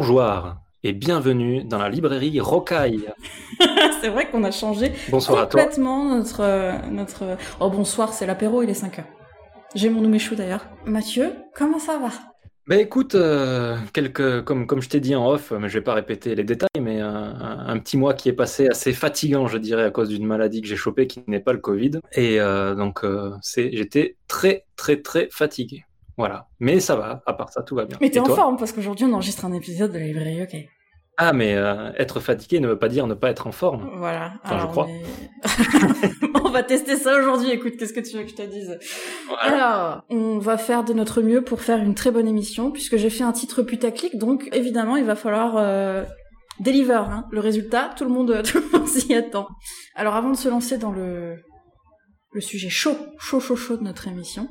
bonjour et bienvenue dans la librairie Rocaille. c'est vrai qu'on a changé Bonsoir complètement notre notre. Oh bonsoir, c'est l'apéro, il est 5 heures. J'ai mon chou d'ailleurs. Mathieu, comment ça va? Ben écoute, euh, quelques, comme, comme je t'ai dit en off, mais je vais pas répéter les détails, mais un, un, petit mois qui est passé assez fatigant, je dirais, à cause d'une maladie que j'ai chopée qui n'est pas le Covid. Et euh, donc, euh, c'est, j'étais très, très, très fatigué. Voilà. Mais ça va, à part ça, tout va bien. Mais t'es en forme parce qu'aujourd'hui on enregistre un épisode de la librairie, ok. Ah, mais euh, être fatigué ne veut pas dire ne pas être en forme. Voilà. Enfin, je crois. on va tester ça aujourd'hui. Écoute, qu'est-ce que tu veux que je te dise? Alors, on va faire de notre mieux pour faire une très bonne émission, puisque j'ai fait un titre putaclic, donc évidemment, il va falloir euh, deliver hein. le résultat. Tout le monde, tout le monde s'y attend. Alors, avant de se lancer dans le le sujet chaud, chaud, chaud, chaud de notre émission,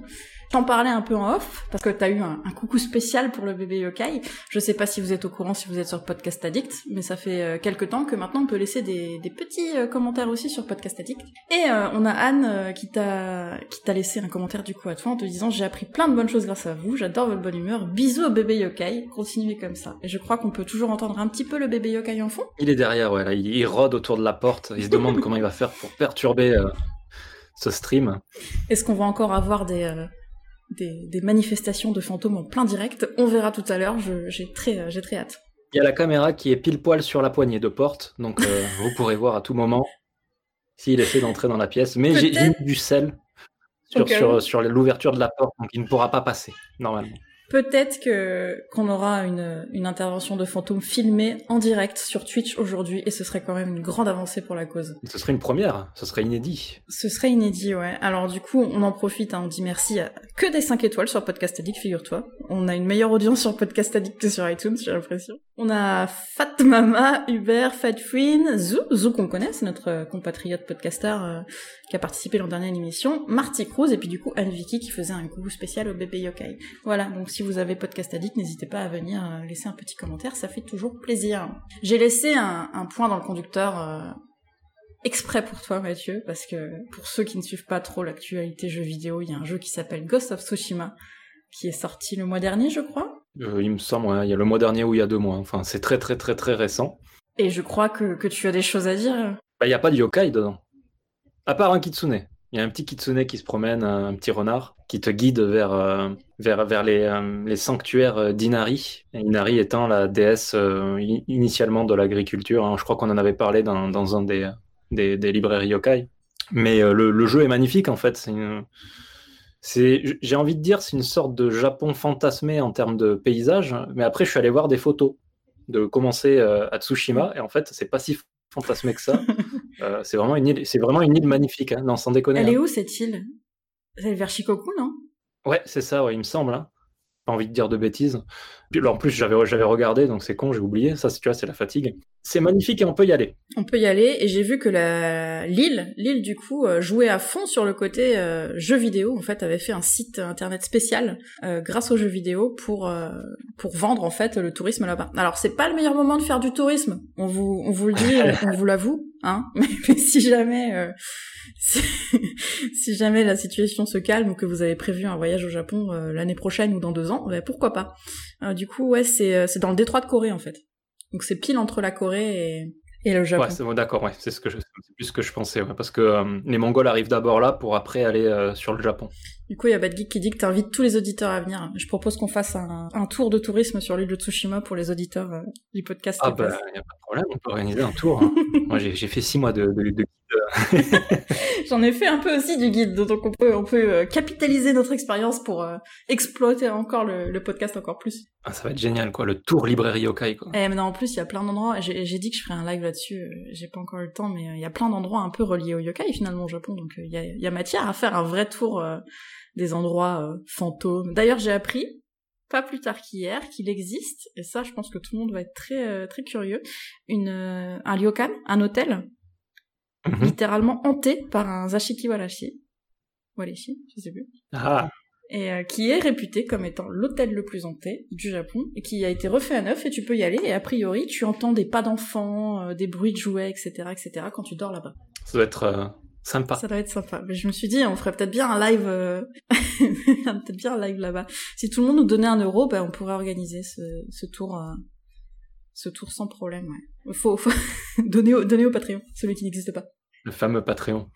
T'en parlais un peu en off, parce que t'as eu un, un, coucou spécial pour le bébé yokai. Je sais pas si vous êtes au courant, si vous êtes sur Podcast Addict, mais ça fait euh, quelques temps que maintenant on peut laisser des, des petits euh, commentaires aussi sur Podcast Addict. Et euh, on a Anne qui t'a qui t'a laissé un commentaire du coup à toi en te disant j'ai appris plein de bonnes choses grâce à vous, j'adore votre bonne humeur, bisous au bébé yokai, continuez comme ça. Et je crois qu'on peut toujours entendre un petit peu le bébé yokai en fond. Il est derrière, ouais, là, il, il rôde autour de la porte, il se demande comment il va faire pour perturber ce stream. Est-ce qu'on va encore avoir des des, des, manifestations de fantômes en plein direct. On verra tout à l'heure, j'ai très, j'ai très hâte. Il y a la caméra qui est pile poil sur la poignée de porte, donc euh, vous pourrez voir à tout moment s'il essaie d'entrer dans la pièce. Mais j'ai mis du sel sur, okay. sur, sur l'ouverture de la porte, donc il ne pourra pas passer, normalement. Peut-être que qu'on aura une, une intervention de fantôme filmée en direct sur Twitch aujourd'hui et ce serait quand même une grande avancée pour la cause. Ce serait une première, ce serait inédit. Ce serait inédit, ouais. Alors du coup, on en profite, hein, on dit merci à que des 5 étoiles sur Podcast Addict, figure-toi. On a une meilleure audience sur Podcast Addict que sur iTunes, j'ai l'impression. On a Fatmama, Hubert, Fatfreen, Zou, Zou qu'on connaît, c'est notre compatriote podcaster euh, qui a participé l'an dernier à l'émission, Marty Cruz et puis du coup Anne Vicky qui faisait un coucou spécial au bébé yokai. Voilà, donc si vous avez Podcast Addict, n'hésitez pas à venir euh, laisser un petit commentaire, ça fait toujours plaisir. J'ai laissé un, un, point dans le conducteur euh, exprès pour toi Mathieu, parce que pour ceux qui ne suivent pas trop l'actualité jeux vidéo, il y a un jeu qui s'appelle Ghost of Tsushima, qui est sorti le mois dernier je crois. Euh, il me semble, ouais, il y a le mois dernier ou il y a deux mois, enfin c'est très très très très récent. Et je crois que, que tu as des choses à dire. Bah, il n'y a pas de yokai dedans. À part un kitsune. Il y a un petit kitsune qui se promène, un petit renard, qui te guide vers, euh, vers, vers les, euh, les sanctuaires d'Inari. Inari étant la déesse euh, initialement de l'agriculture. Hein. Je crois qu'on en avait parlé dans, dans un des, des, des, librairies yokai. Mais euh, le, le, jeu est magnifique en fait. J'ai envie de dire c'est une sorte de Japon fantasmé en termes de paysage. Mais après, je suis allé voir des photos de commencer à Tsushima. Et en fait, c'est pas si fantasmé que ça. euh, c'est vraiment une île, c'est vraiment une île magnifique, hein, non, sans déconner. Elle hein. est où cette île? C'est vers Shikoku, non? Ouais, c'est ça, ouais, il me semble. Hein. Pas envie de dire de bêtises. Puis, en plus, j'avais, j'avais regardé, donc c'est con, j'ai oublié. Ça, tu vois, c'est la fatigue. C'est magnifique et on peut y aller. On peut y aller, et j'ai vu que la l'île, l'île du coup, euh, jouait à fond sur le côté euh, jeux vidéo. En fait, avait fait un site internet spécial euh, grâce aux jeux vidéo pour pour vendre en fait le tourisme là-bas. Alors, c'est pas le meilleur moment de faire du tourisme. On vous on vous le dit, on vous l'avoue, hein. Mais, si jamais si, si, jamais la situation se calme ou que vous avez prévu un voyage au Japon euh, l'année prochaine ou dans deux ans, ben pourquoi pas. Euh, du coup, ouais, c'est c'est dans le détroit de Corée en fait. Donc c'est pile entre la Corée et, et le Japon. Ouais, c'est bon, d'accord, ouais, c'est ce que je, c'est plus ce que je pensais, ouais, parce que euh, les Mongols arrivent d'abord là pour après aller euh, sur le Japon. Du coup, il y a Bad Geek qui dit que t'invites tous les auditeurs à venir. Je propose qu'on fasse un, un, tour de tourisme sur l'île de Tsushima pour les auditeurs euh, du podcast. Ah bah, y a pas de problème, on peut organiser un tour. Hein. Moi, j'ai fait six mois de, de, de J'en ai fait un peu aussi du guide, donc on peut, on peut euh, capitaliser notre expérience pour euh, exploiter encore le, le, podcast encore plus. Ah, ça va être génial, quoi, le tour librairie yokai, quoi. Eh, mais non, en plus, il y a plein d'endroits, j'ai dit que je ferais un live là-dessus, j'ai pas encore eu le temps, mais il y a plein d'endroits un peu reliés au yokai, finalement, au Japon, donc il y a, y, a, matière à faire un vrai tour euh, des endroits fantômes. D'ailleurs, j'ai appris, pas plus tard qu'hier, qu'il existe, et ça, je pense que tout le monde va être très, très curieux, une, un ryokan, un hôtel, Mmh. littéralement hanté par un Zashiki Warashi. Warashi, je sais plus. Ah. Et euh, qui est réputé comme étant l'hôtel le plus hanté du Japon et qui a été refait à neuf et tu peux y aller et a priori tu entends des pas d'enfants, euh, des bruits de jouets, etc., etc. quand tu dors là-bas. Ça doit être euh, sympa. Ça doit être sympa. Mais je me suis dit on ferait peut-être bien un live, peut-être bien un live là-bas. Si tout le monde nous donnait un euro, ben on pourrait organiser ce, ce tour ce tour sans problème. Ouais. Faut, faut donner, au, donner au Patreon, celui qui n'existe pas. Le fameux Patreon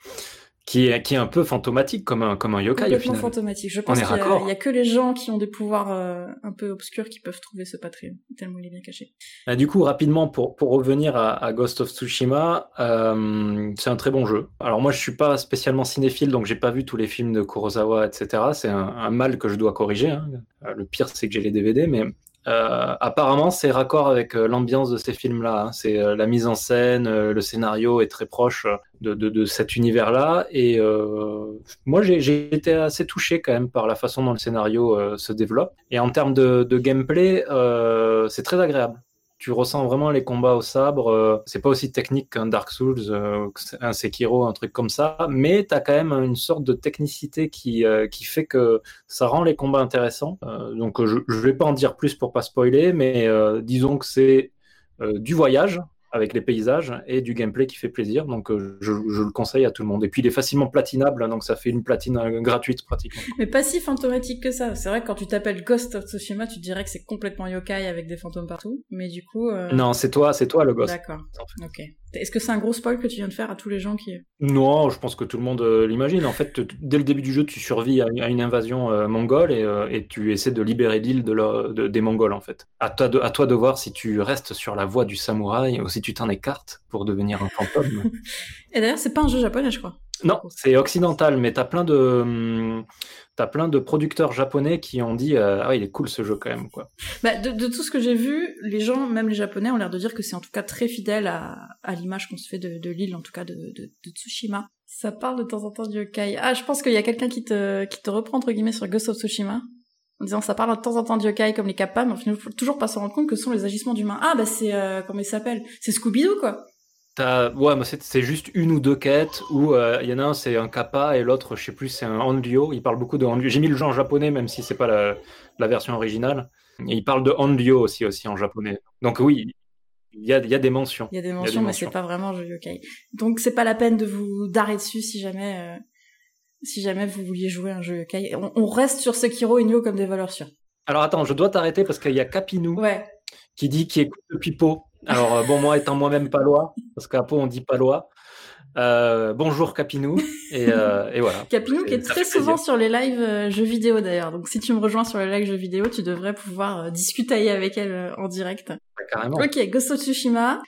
qui est, qui est un peu fantomatique comme un, comme un yokai au final. fantomatique. Je pense qu'il y, y, a que les gens qui ont des pouvoirs euh, un peu obscurs qui peuvent trouver ce Patreon, tellement il est bien caché. Ah, du coup, rapidement, pour, pour revenir à, à Ghost of Tsushima, euh, c'est un très bon jeu. Alors moi, je suis pas spécialement cinéphile, donc j'ai pas vu tous les films de Kurosawa, etc. C'est un, un, mal que je dois corriger. Hein. Le pire, c'est que j'ai les DVD, mais euh, apparemment, c'est raccord avec euh, l'ambiance de ces films-là. Hein. C'est euh, la mise en scène, le scénario est très proche de, de, de cet univers-là. Et moi, j'ai été assez touché quand même par la façon dont le scénario se développe. Et en termes de, de gameplay, c'est très agréable tu ressens vraiment les combats au sabre. Euh, c'est pas aussi technique qu'un Dark Souls, euh, un Sekiro, un truc comme ça, mais tu as quand même une sorte de technicité qui, euh, qui fait que ça rend les combats intéressants. donc je, je vais pas en dire plus pour pas spoiler, mais disons que c'est du voyage, avec les paysages et du gameplay qui fait plaisir. Donc euh, je, je, le conseille à tout le monde. Et puis il est facilement platinable, donc ça fait une platine euh, gratuite pratiquement. Mais pas si fantomatique que ça. C'est vrai que quand tu t'appelles Ghost of Tsushima, tu dirais que c'est complètement yokai avec des fantômes partout. Mais du coup. Euh... Non, c'est toi, c'est toi le Ghost. D'accord. Ok. Est-ce que c'est un gros spoil que tu viens de faire à tous les gens qui... Non, je pense que tout le monde euh, l'imagine. En fait, dès le début du jeu, tu survis à, une invasion euh, mongole et, euh, et, tu essaies de libérer l'île de, de, des Mongols, en fait. À toi, de, à toi de voir si tu restes sur la voie du samouraï ou si tu t'en écartes pour devenir un fantôme. et d'ailleurs, c'est pas un jeu japonais, je crois. Non, c'est occidental, mais t'as plein de... Hum, t'as plein de producteurs japonais qui ont dit euh, ah il est cool ce jeu quand même quoi. Bah, de, de, tout ce que j'ai vu, les gens, même les japonais, ont l'air de dire que c'est en tout cas très fidèle à, à l'image qu'on se fait de, de l'île, en tout cas de, de, de, Tsushima. Ça parle de temps en temps du yokai. Ah, je pense qu'il y a quelqu'un qui te qui te reprend entre guillemets sur Ghost of Tsushima en disant ça parle de temps en temps du yokai comme les kappa, mais il faut toujours pas se rendre compte que ce sont les agissements d'humains. Ah bah c'est euh, comment il s'appelle? C'est Scooby-Doo quoi. Ouais, mais c'est juste une ou deux quêtes où euh, il y en a un c'est un kappa et l'autre je sais plus c'est un Hanryo. Il parle beaucoup de Hanryo. J'ai mis le jeu en japonais même si c'est pas la, la, version originale. Et il parle de Hanryo aussi aussi en japonais. Donc oui, il y a, y a des mentions. Il y a des mentions, mais c'est pas vraiment jeu yokai. Donc c'est pas la peine de vous d'arrêter dessus si jamais euh, si jamais vous vouliez jouer un jeu yokai. On, on reste sur Sekiro et Nioh comme des valeurs sûres. Alors attends, je dois t'arrêter parce qu'il y a Capinou ouais. qui dit qu'il écoute le pipeau. Alors, euh, bon, moi étant moi-même palois, parce qu'à Pau on dit palois. Euh, bonjour Capinou et, euh, et voilà. Capinou qui est très souvent sur les lives euh, jeux vidéo d'ailleurs. Donc si tu me rejoins sur les lives jeux vidéo, tu devrais pouvoir euh, discuter avec elle en direct. Ouais, carrément. Ok, Ghost of Tsushima.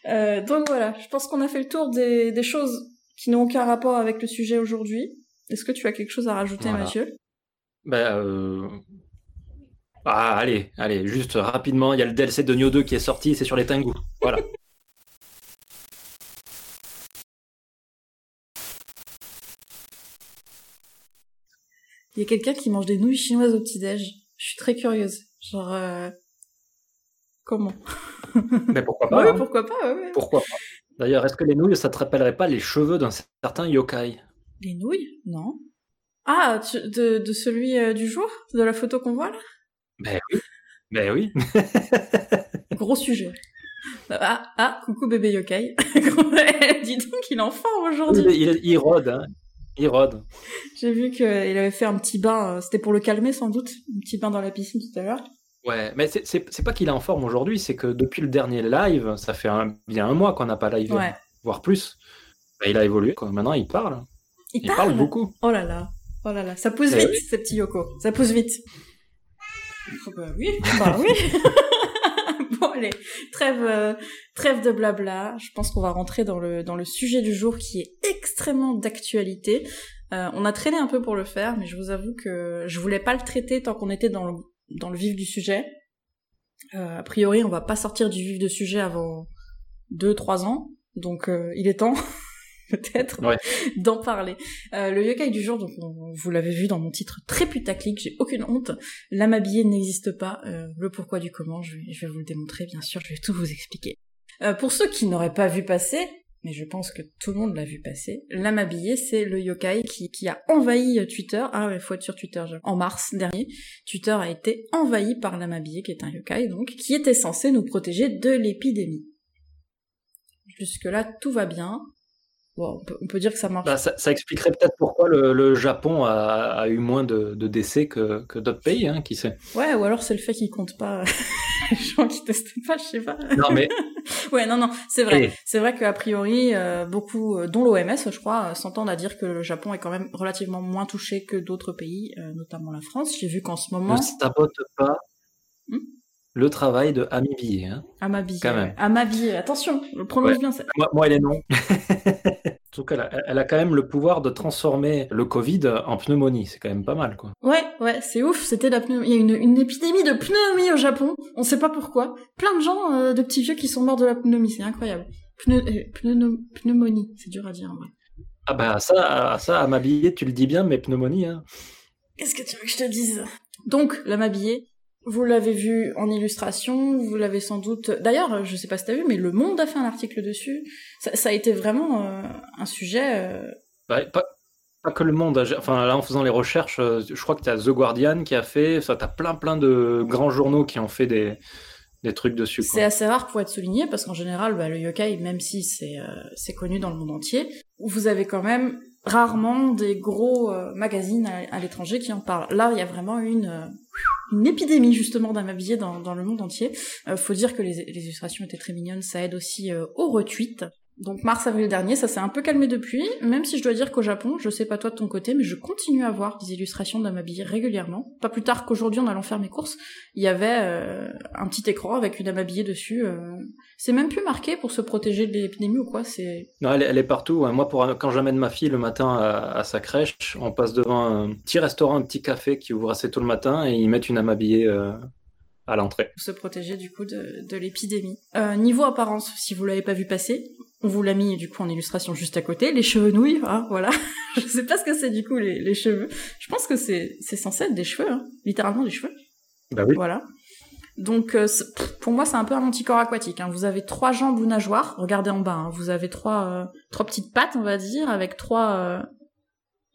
donc voilà, je pense qu'on a fait le tour des, des choses qui n'ont aucun rapport avec le sujet aujourd'hui. Est-ce que tu as quelque chose à rajouter, voilà. Mathieu? Ben ah, allez, allez, juste rapidement, il y a le DLC de Nioh 2 qui est sorti, c'est sur les Tengu. Voilà. Il y a quelqu'un qui mange des nouilles chinoises au petit-déj. Je suis très curieuse. Genre, euh... comment? Mais pourquoi pas Oui, hein. pourquoi pas, ouais. Pourquoi pas D'ailleurs, est-ce que les nouilles, ça te rappellerait pas les cheveux d'un certain yokai? Les nouilles? Non. Ah, tu, de, de celui euh, du jour? De la photo qu'on voit là? Ben oui. Ben oui. Gros sujet. Ah, ah, coucou bébé yokai. Dis donc, il est en forme aujourd'hui. Il, il, il, rôde, hein. Il rôde. J'ai vu qu'il avait fait un petit bain, c'était pour le calmer sans doute, un petit bain dans la piscine tout à l'heure. Ouais, mais c'est pas qu'il est en forme aujourd'hui, c'est que depuis le dernier live, ça fait un, bien un mois qu'on n'a pas live, ouais. voire plus. Ben, il a évolué, quoi. maintenant il parle. Il, il parle. parle. beaucoup. Oh là là, oh là là, ça pousse vite, oui. ces petits Yoko, ça pousse vite. Oh bah oui, bah oui. bon allez, trêve, euh, trêve de blabla. Je pense qu'on va rentrer dans le dans le sujet du jour qui est extrêmement d'actualité. Euh, on a traîné un peu pour le faire, mais je vous avoue que je voulais pas le traiter tant qu'on était dans le dans le vif du sujet. Euh, a priori, on va pas sortir du vif du sujet avant deux trois ans, donc il est temps. peut-être ouais. d'en parler. Euh, le yokai du jour, donc on, vous l'avez vu dans mon titre très putaclic, j'ai aucune honte. L'âme habillée n'existe pas. Euh, le pourquoi du comment, je vais, je vais, vous le démontrer, bien sûr, je vais tout vous expliquer. Euh, pour ceux qui n'auraient pas vu passer, mais je pense que tout le monde l'a vu passer, l'âme habillée, c'est le yokai qui, qui, a envahi Twitter. Ah ouais, faut être sur Twitter. En mars dernier, Twitter a été envahi par l'âme habillée, qui est un yokai, donc, qui était censé nous protéger de l'épidémie. Jusque-là, tout va bien bon, on, peut, dire que ça marche. Bah, ça, expliquerait peut-être pourquoi le, Japon a, eu moins de, décès que, que d'autres pays, hein, qui sait. Ouais, ou alors c'est le fait qu'ils comptent pas les gens qui testent pas, je sais pas. Non mais. ouais, non, non, c'est vrai. C'est vrai qu'a priori, euh, beaucoup, euh, dont l'OMS, je crois, s'entendent à dire que le Japon est quand même relativement moins touché que d'autres pays, notamment la France. J'ai vu qu'en ce moment. Ne sabote pas. Hmm le travail de Amibillet. Hein. Amabillé. Quand même. Amabillé. Attention, prononce bien ça. Moi, moi, elle est non. en tout cas, elle a, quand même le pouvoir de transformer le Covid en pneumonie. C'est quand même pas mal, quoi. Ouais, ouais, c'est ouf. C'était la Il y a une, une, épidémie de pneumonie au Japon. On sait pas pourquoi. Plein de gens, euh, de petits vieux qui sont morts de la pneumonie. C'est incroyable. Pneu... Euh, pneumonie. C'est dur à dire, en vrai. Ah bah ça, ça, à tu le dis bien, mais pneumonie, hein. Qu'est-ce que tu veux que je te dise? Donc, la m'habiller, vous l'avez vu en illustration, vous l'avez sans doute. D'ailleurs, je sais pas si t'as vu, mais Le Monde a fait un article dessus. Ça, a été vraiment euh, un sujet. Euh, bah, pas, que Le Monde. Enfin, là, en faisant les recherches, euh, je crois que t'as The Guardian qui a fait. Ça, t'as plein, plein de grands journaux qui ont fait des, des trucs dessus. C'est assez rare pour être souligné parce qu'en général, bah, le yokai, même si c'est c'est connu dans le monde entier, vous avez quand même rarement des gros magazines à, l'étranger qui en parlent. Là, il y a vraiment une une épidémie justement d'amabilier dans, dans le monde entier. Euh, faut dire que les, illustrations étaient très mignonnes, ça aide aussi euh, au retweet. Donc mars-avril dernier, ça s'est un peu calmé depuis, même si je dois dire qu'au Japon, je sais pas toi de ton côté, mais je continue à voir des illustrations d'amabilier régulièrement. Pas plus tard qu'aujourd'hui en allant faire mes courses, il y avait euh, un petit écran avec une amabilier dessus. Euh. C'est même plus marqué pour se protéger de l'épidémie ou quoi, c'est... Non, elle est, partout. Moi, pour, quand j'amène ma fille le matin à, sa crèche, on passe devant un petit restaurant, un petit café qui ouvre assez tôt le matin et ils mettent une amabilier... Euh, à l'entrée. Pour se protéger du coup de, de l'épidémie. niveau apparence, si vous l'avez pas vu passer, on vous l'a mis du coup en illustration juste à côté, les cheveux nouilles, hein, voilà. je sais pas ce que c'est du coup les, cheveux. Je pense que c'est censé être des cheveux, hein, littéralement des cheveux. Bah oui. Voilà. Donc euh, pour moi c'est un peu un anticorps aquatique. Hein. Vous avez trois jambes ou nageoires. Regardez en bas. Hein. Vous avez trois euh, trois petites pattes on va dire avec trois euh,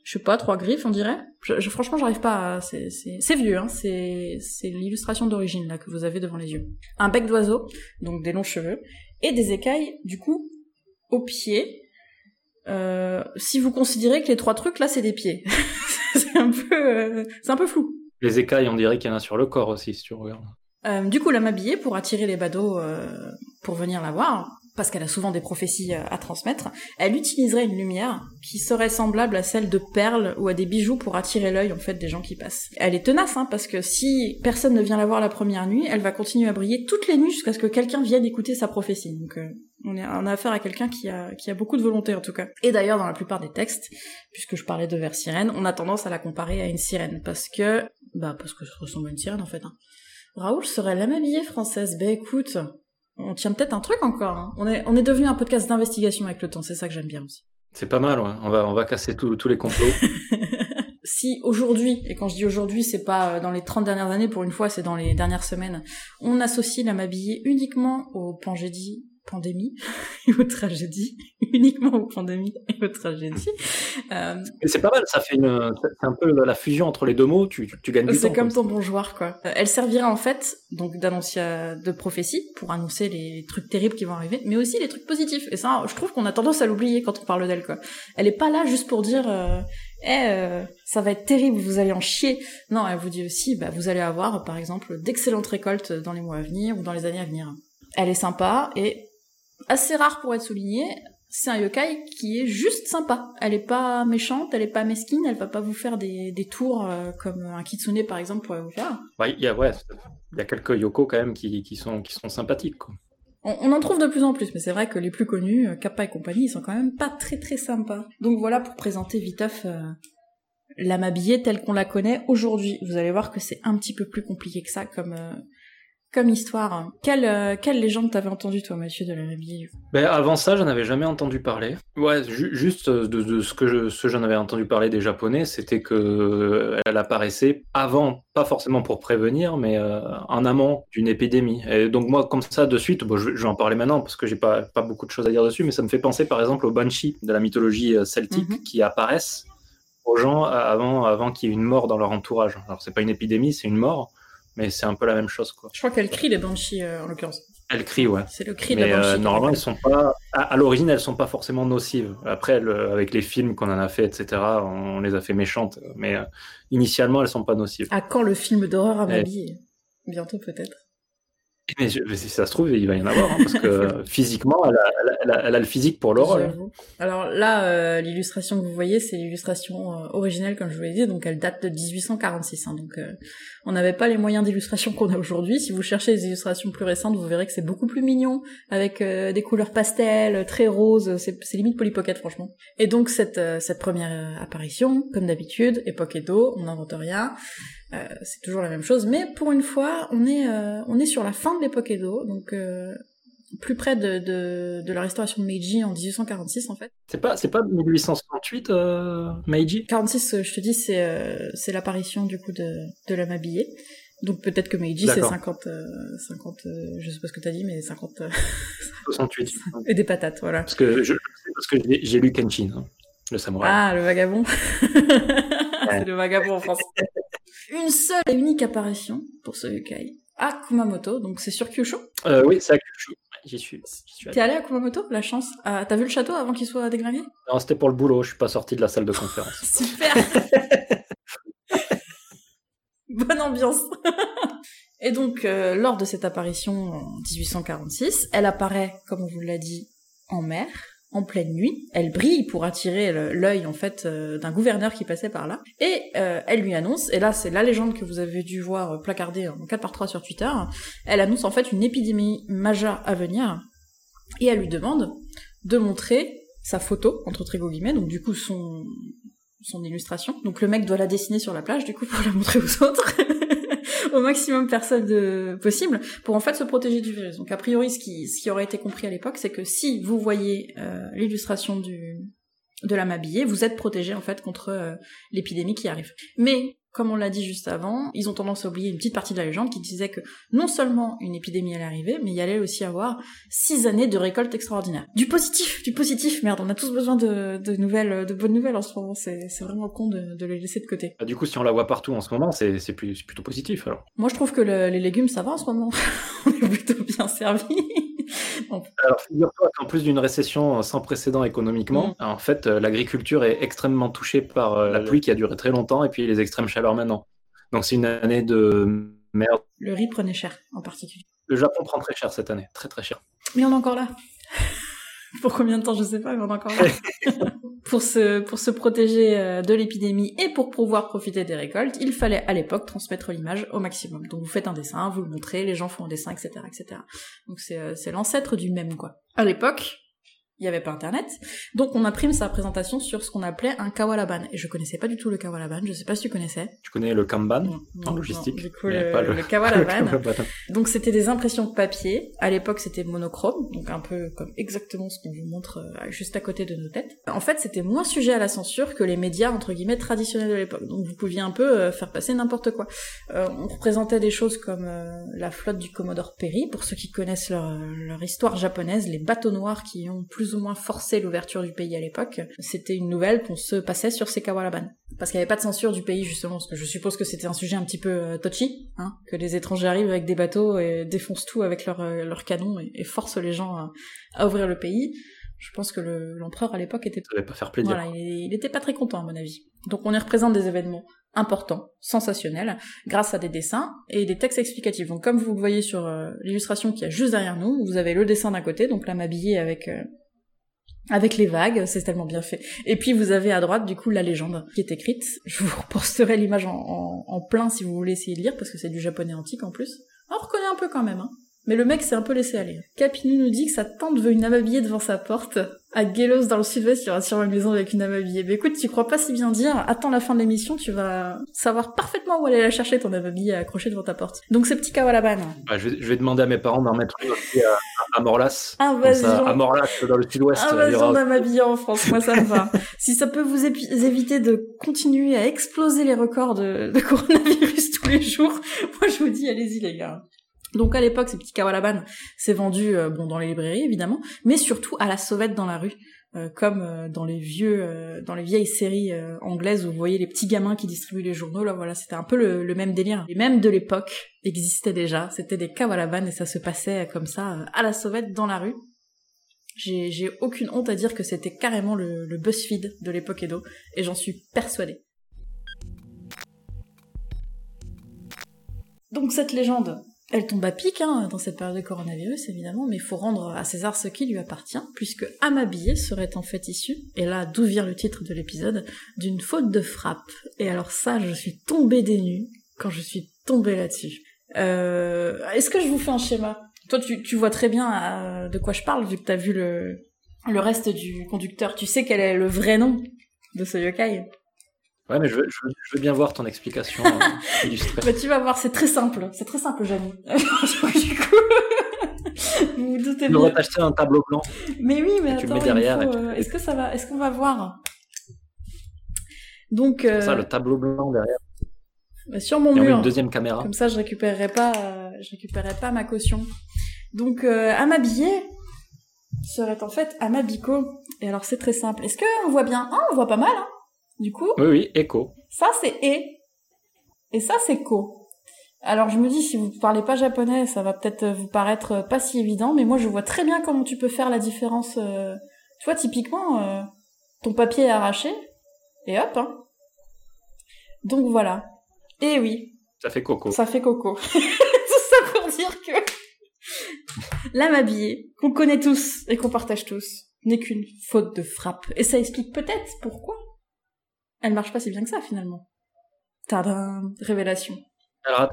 je sais pas trois griffes on dirait. Je, franchement j'arrive pas. À... C'est c'est vieux. Hein. C'est c'est l'illustration d'origine là que vous avez devant les yeux. Un bec d'oiseau donc des longs cheveux et des écailles du coup au pied. Euh, si vous considérez que les trois trucs là c'est des pieds, c'est un peu, euh, c'est un peu flou. Les écailles, on dirait qu'il y en a sur le corps aussi, si tu regardes. Euh, du coup, la m'habiller pour attirer les badauds pour venir la voir, parce qu'elle a souvent des prophéties à transmettre. Elle utiliserait une lumière qui serait semblable à celle de perles ou à des bijoux pour attirer l'œil en fait des gens qui passent. Elle est tenace, hein, parce que si personne ne vient la voir la première nuit, elle va continuer à briller toutes les nuits jusqu'à ce que quelqu'un vienne écouter sa prophétie. Donc on, est, a affaire à quelqu'un qui a, beaucoup de volonté en tout cas. Et d'ailleurs, dans la plupart des textes, puisque je parlais de vers sirène, on a tendance à la comparer à une sirène parce que, bah, parce que ça ressemble à une sirène en fait. Hein. Raoul serait l'amabiliée française. Ben écoute, on tient peut-être un truc encore. Hein. On est, on est devenu un podcast d'investigation avec le temps. C'est ça que j'aime bien aussi. C'est pas mal, ouais. On va, on va casser tous les complots. si aujourd'hui, et quand je dis aujourd'hui, c'est pas euh, dans les 30 dernières années, pour une fois, c'est dans les dernières semaines, on associe la m'habiller uniquement au pangédie pandémie et aux tragédies, uniquement aux pandémies et aux tragédies. Euh... c'est pas mal, ça fait une, c'est un peu la fusion entre les deux mots, tu, tu, gagnes du temps. C'est comme ton bon joueur, quoi. Euh, elle servira en fait, donc d'annonciat de prophétie, pour annoncer les trucs terribles qui vont arriver, mais aussi les trucs positifs. Et ça, je trouve qu'on a tendance à l'oublier quand on parle d'elle, quoi. Elle est pas là juste pour dire, euh, eh, euh, ça va être terrible, vous allez en chier. Non, elle vous dit aussi, bah, vous allez avoir, par exemple, d'excellentes récoltes dans les mois à venir ou dans les années à venir. Elle est sympa et assez rare pour être souligné, c'est un yokai qui est juste sympa. Elle est pas méchante, elle est pas mesquine, elle va pas vous faire des, des tours euh, comme un kitsune par exemple pourrait vous faire. Il y a ouais, il y a quelques yoko quand même qui, qui sont qui sont sympathiques. Quoi. On, en trouve de plus en plus, mais c'est vrai que les plus connus, euh, Kappa et compagnie, ils sont quand même pas très très sympas. Donc voilà pour présenter viteuf euh, la m'habiller telle qu'on la connaît aujourd'hui. Vous allez voir que c'est un petit peu plus compliqué que ça comme euh, comme histoire. Quelle, euh, quelle légende t'avais entendu toi, Mathieu, de la ben, Avant ça, j'en avais jamais entendu parler. Ouais, juste euh, de, ce que ce j'en avais entendu parler des Japonais, c'était que euh, elle apparaissait avant, pas forcément pour prévenir, mais en amont d'une épidémie. Et donc moi, comme ça, de suite, bon, je, vais en parler maintenant parce que j'ai pas, pas beaucoup de choses à dire dessus, mais ça me fait penser par exemple aux Banshee de la mythologie celtique mhm. qui apparaissent aux gens avant, avant qu'il y ait une mort dans leur entourage. Alors c'est pas une épidémie, c'est une mort mais c'est un peu la même chose quoi. Je crois qu'elle crie les banshees euh, en l'occurrence. Elles crient, ouais. C'est le cri Mais de la euh, normalement, elles sont pas. À, à l'origine, elles sont pas forcément nocives. Après, le- avec les films qu'on en a fait, etc., on les a fait méchantes. Mais euh, initialement, elles sont pas nocives. À quand le film d'horreur à Ouais. m'habiller Bientôt peut-être. Mais, je- mais si ça se trouve, il va y en avoir, hein, parce que physiquement, elle a, elle a- elle a- le physique pour le rôle. Alors là, euh, l'illustration que vous voyez, c'est l'illustration euh, originelle, comme je vous l'ai dit, donc elle date de 1846. hein, donc euh, on n'avait pas les moyens d'illustration qu'on a aujourd'hui. Si vous cherchez les illustrations plus récentes, vous verrez que c'est beaucoup plus mignon, avec euh, des couleurs pastel, très roses. C'est limite Polly Pocket, franchement. Et donc cette euh, cette première apparition, comme d'habitude, époque Edo, on n'invente rien. Euh, c'est toujours la même chose, mais pour une fois, on est euh, on est sur la fin de l'époque Edo, donc euh, plus près de, de, de la restauration de Meiji en 1846 en fait. C'est pas, c'est pas 1868, euh, Meiji? 46, euh, je te dis, c'est euh, c'est l'apparition du coup de, de l'âme habillée. Donc peut-être que Meiji c'est D'accord. 50, euh, 50 euh, je sais pas ce que t'as dit, mais 50 euh, 68. et des patates, voilà. Parce que je, parce que j'ai j'ai lu Kenshin, hein, le samouraï. Ah, le vagabond. c'est le vagabond en France. Une seule et unique apparition pour ce Yukai à Kumamoto, donc c'est sur Kyushu. Euh, oui, c'est à Kyushu. J'y suis. T'es allé à Kumamoto La chance. Ah, T'as vu le château avant qu'il soit déglingué? Non, c'était pour le boulot. Je suis pas sorti de la salle de conférence. Super Bonne ambiance Et donc, euh, lors de cette apparition en 1846, elle apparaît, comme on vous l'a dit, en mer, en pleine nuit. Elle brille pour attirer l'œil, en fait, euh, d'un gouverneur qui passait par là. Et euh, elle lui annonce, et là c'est la légende que vous avez dû voir euh, placardée en 4 par 3 sur Twitter, elle annonce en fait une épidémie majeure à venir, et elle lui demande de montrer sa photo, entre très guillemets, donc du coup son, son illustration. Donc le mec doit la dessiner sur la plage, du coup, pour la montrer aux autres, au maximum de personnes de, possible, pour en fait se protéger du virus. Donc a priori, ce qui, ce qui aurait été compris à l'époque, c'est que si vous voyez euh, l'illustration de l'âme habillée, vous êtes protégé en fait contre euh, l'épidémie qui arrive. Mais comme on l'a dit juste avant, ils ont tendance à oublier une petite partie de la légende qui disait que non seulement une épidémie allait arriver, mais il y allait aussi avoir six années de récolte extraordinaire. Du positif, du positif, merde, on a tous besoin de, de nouvelles, de bonnes nouvelles en ce moment, c'est vraiment con de, de les laisser de côté. Bah, du coup, si on la voit partout en ce moment, c'est plutôt positif alors. Moi je trouve que le- les légumes ça va en ce moment, on est plutôt bien servis. Alors, figure-toi qu'en plus d'une récession euh, sans précédent économiquement, en fait, euh, l'agriculture est extrêmement touchée par euh, la pluie qui a duré très longtemps et puis les extrêmes chaleurs maintenant. Donc, c'est une année de merde. le riz prenait cher en particulier. Le Japon prend très cher cette année, très très cher. Mais on est encore là. pour combien de temps, je sais pas, mais on est encore là. pour, se, pour se protéger euh, de l'épidémie et pour pouvoir profiter des récoltes, il fallait à l'époque transmettre l'image au maximum. Donc vous faites un dessin, vous le montrez, les gens font un dessin, etc. etc. Donc c'est euh, c'est l'ancêtre du même, quoi. À l'époque, il n'y avait pas internet, donc on imprime sa présentation sur ce qu'on appelait un kawalaban. Et je connaissais pas du tout le kawalaban, je sais pas si tu connaissais. Tu connais le Kanban Non, en logistique du coup, mais le, pas le- le kawalaban, Le donc c'était des impressions de papier. À l'époque c'était monochrome, donc un peu comme exactement ce qu'on vous montre euh, juste à côté de nos têtes. En fait c'était moins sujet à la censure que les médias entre guillemets traditionnels de l'époque. Donc vous pouviez un peu euh, faire passer n'importe quoi. Euh, on représentait des choses comme euh, la flotte du Commodore Perry, pour ceux qui connaissent leur, leur histoire japonaise, les bateaux noirs qui ont plus ou moins forcé l'ouverture du pays à l'époque. C'était une nouvelle qu'on se passait sur ces kawalaban. Parce qu'il n'y avait pas de censure du pays justement, parce que je suppose que c'était un sujet un petit peu euh, touchy, hein, que les étrangers arrivent avec des bateaux et défoncent tout avec leurs euh, leurs canons et, et forcent les gens à, à ouvrir le pays. Je pense que le- l'empereur à l'époque était Ça pas faire plaisir. voilà, il, il était pas très content à mon avis. Donc on y représente des événements importants, sensationnels, grâce à des dessins et des textes explicatifs. Donc comme vous le voyez sur euh, l'illustration qui est juste derrière nous, vous avez le dessin d'un côté, donc l'âme habillée avec euh, avec les vagues, c'est tellement bien fait. Et puis vous avez à droite du coup la légende qui est écrite. Je vous reposterai l'image en, en- plein si vous voulez essayer de lire parce que c'est du japonais antique en plus. On reconnaît un peu quand même, hein. Mais le mec s'est un peu laissé aller. Capinou nous dit que sa tante veut une âme devant sa porte. À Gelos, dans le sud-ouest, il y aura sur ma maison avec une âme. Mais écoute, tu crois pas si bien dire, attends la fin de l'émission, tu vas savoir parfaitement où aller la chercher ton âme accrochée devant ta porte. Donc ce petit kawalaban. Bah, je, vais, je vais demander à mes parents d'en mettre une aussi à, à Morlas. Ah, vas-y. ça, à Morlas, dans le sud-ouest. Vas-y, aura- on a m'habiller en France, moi ça me va. si ça peut vous éviter de continuer à exploser les records de, de coronavirus tous les jours, moi je vous dis, allez-y les gars. Donc à l'époque, ces petits kawalaban, c'est vendu euh, bon dans les librairies évidemment, mais surtout à la sauvette dans la rue, euh, comme euh, dans les vieux, dans les vieilles séries anglaises où vous voyez les petits gamins qui distribuent les journaux. Là, voilà, c'était un peu le, même délire. Les mêmes de l'époque existaient déjà. C'était des kawalaban et ça se passait comme ça à la sauvette dans la rue. J'ai aucune honte à dire que c'était carrément le, le BuzzFeed de l'époque Edo, et j'en suis persuadée. Donc cette légende, elle tombe à pic hein, dans cette période de coronavirus, évidemment, mais il faut rendre à César ce qui lui appartient, puisque Amabillé serait en fait issu, et là d'où vient le titre de l'épisode, d'une faute de frappe. Et alors ça, je suis tombée des nues quand je suis tombée là-dessus. Euh, Est-ce que je vous fais un schéma? Toi, tu, vois très bien euh, de quoi je parle, vu que t'as vu le, le reste du conducteur. Tu sais quel est le vrai nom de ce yokai? Ouais, mais je veux, je veux, bien voir ton explication euh, illustrée. Bah, tu vas voir, c'est très simple. C'est très simple, Jamy. du coup, vous vous doutez bien. acheté un tableau blanc. Mais oui, mais attends, euh, est-ce que ça va Est-ce qu'on va voir? Donc. Euh... ça, le tableau blanc derrière. Bah, sur mon mur. Une deuxième caméra. Comme ça, je récupérerai pas, euh, je récupérerai pas ma caution. Donc, à m'habiller serait en fait Amabico. Et alors, c'est très simple. Est-ce qu'on voit bien? Ah, on voit pas mal. Hein du coup. Oui, oui, écho. Ça, c'est e. Et ça, c'est ko. Alors, je me dis, si vous parlez pas japonais, ça va peut-être vous paraître pas si évident, mais moi, je vois très bien comment tu peux faire la différence. Euh... Tu vois, typiquement, euh, ton papier est arraché, et hop, hein. Donc voilà. Et oui. Ça fait coco. Ça fait coco. Tout ça pour dire que l'âme habillée, qu'on connaît tous et qu'on partage tous, n'est qu'une faute de frappe. Et ça explique peut-être pourquoi elle marche pas si bien que ça finalement. Tadam, révélation. Alors,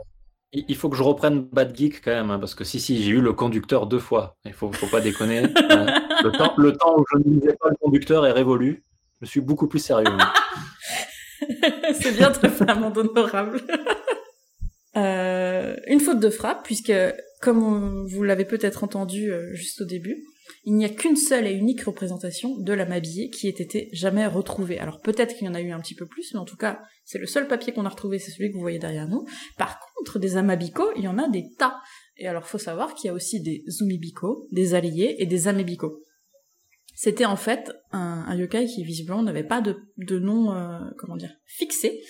il faut que je reprenne Bad Geek quand même, hein, parce que si, si, j'ai eu le conducteur deux fois. Il faut, faut pas déconner. Hein. le, temps, le temps où je ne lisais pas le conducteur est révolu. Je suis beaucoup plus sérieux. C'est bien de faire un monde honorable. Euh, une faute de frappe, puisque, comme vous l'avez peut-être entendu euh, juste au début, il n'y a qu'une seule et unique représentation de la Mabillée qui ait été jamais retrouvée. Alors peut-être qu'il y en a eu un petit peu plus, mais en tout cas, c'est le seul papier qu'on a retrouvé, c'est celui que vous voyez derrière nous. Par contre, des Amabiko, il y en a des tas. Et alors faut savoir qu'il y a aussi des Zumibiko, des Alliés et des Amebiko. C'était en fait un, yokai qui visiblement n'avait pas de, nom, euh, comment dire, fixé.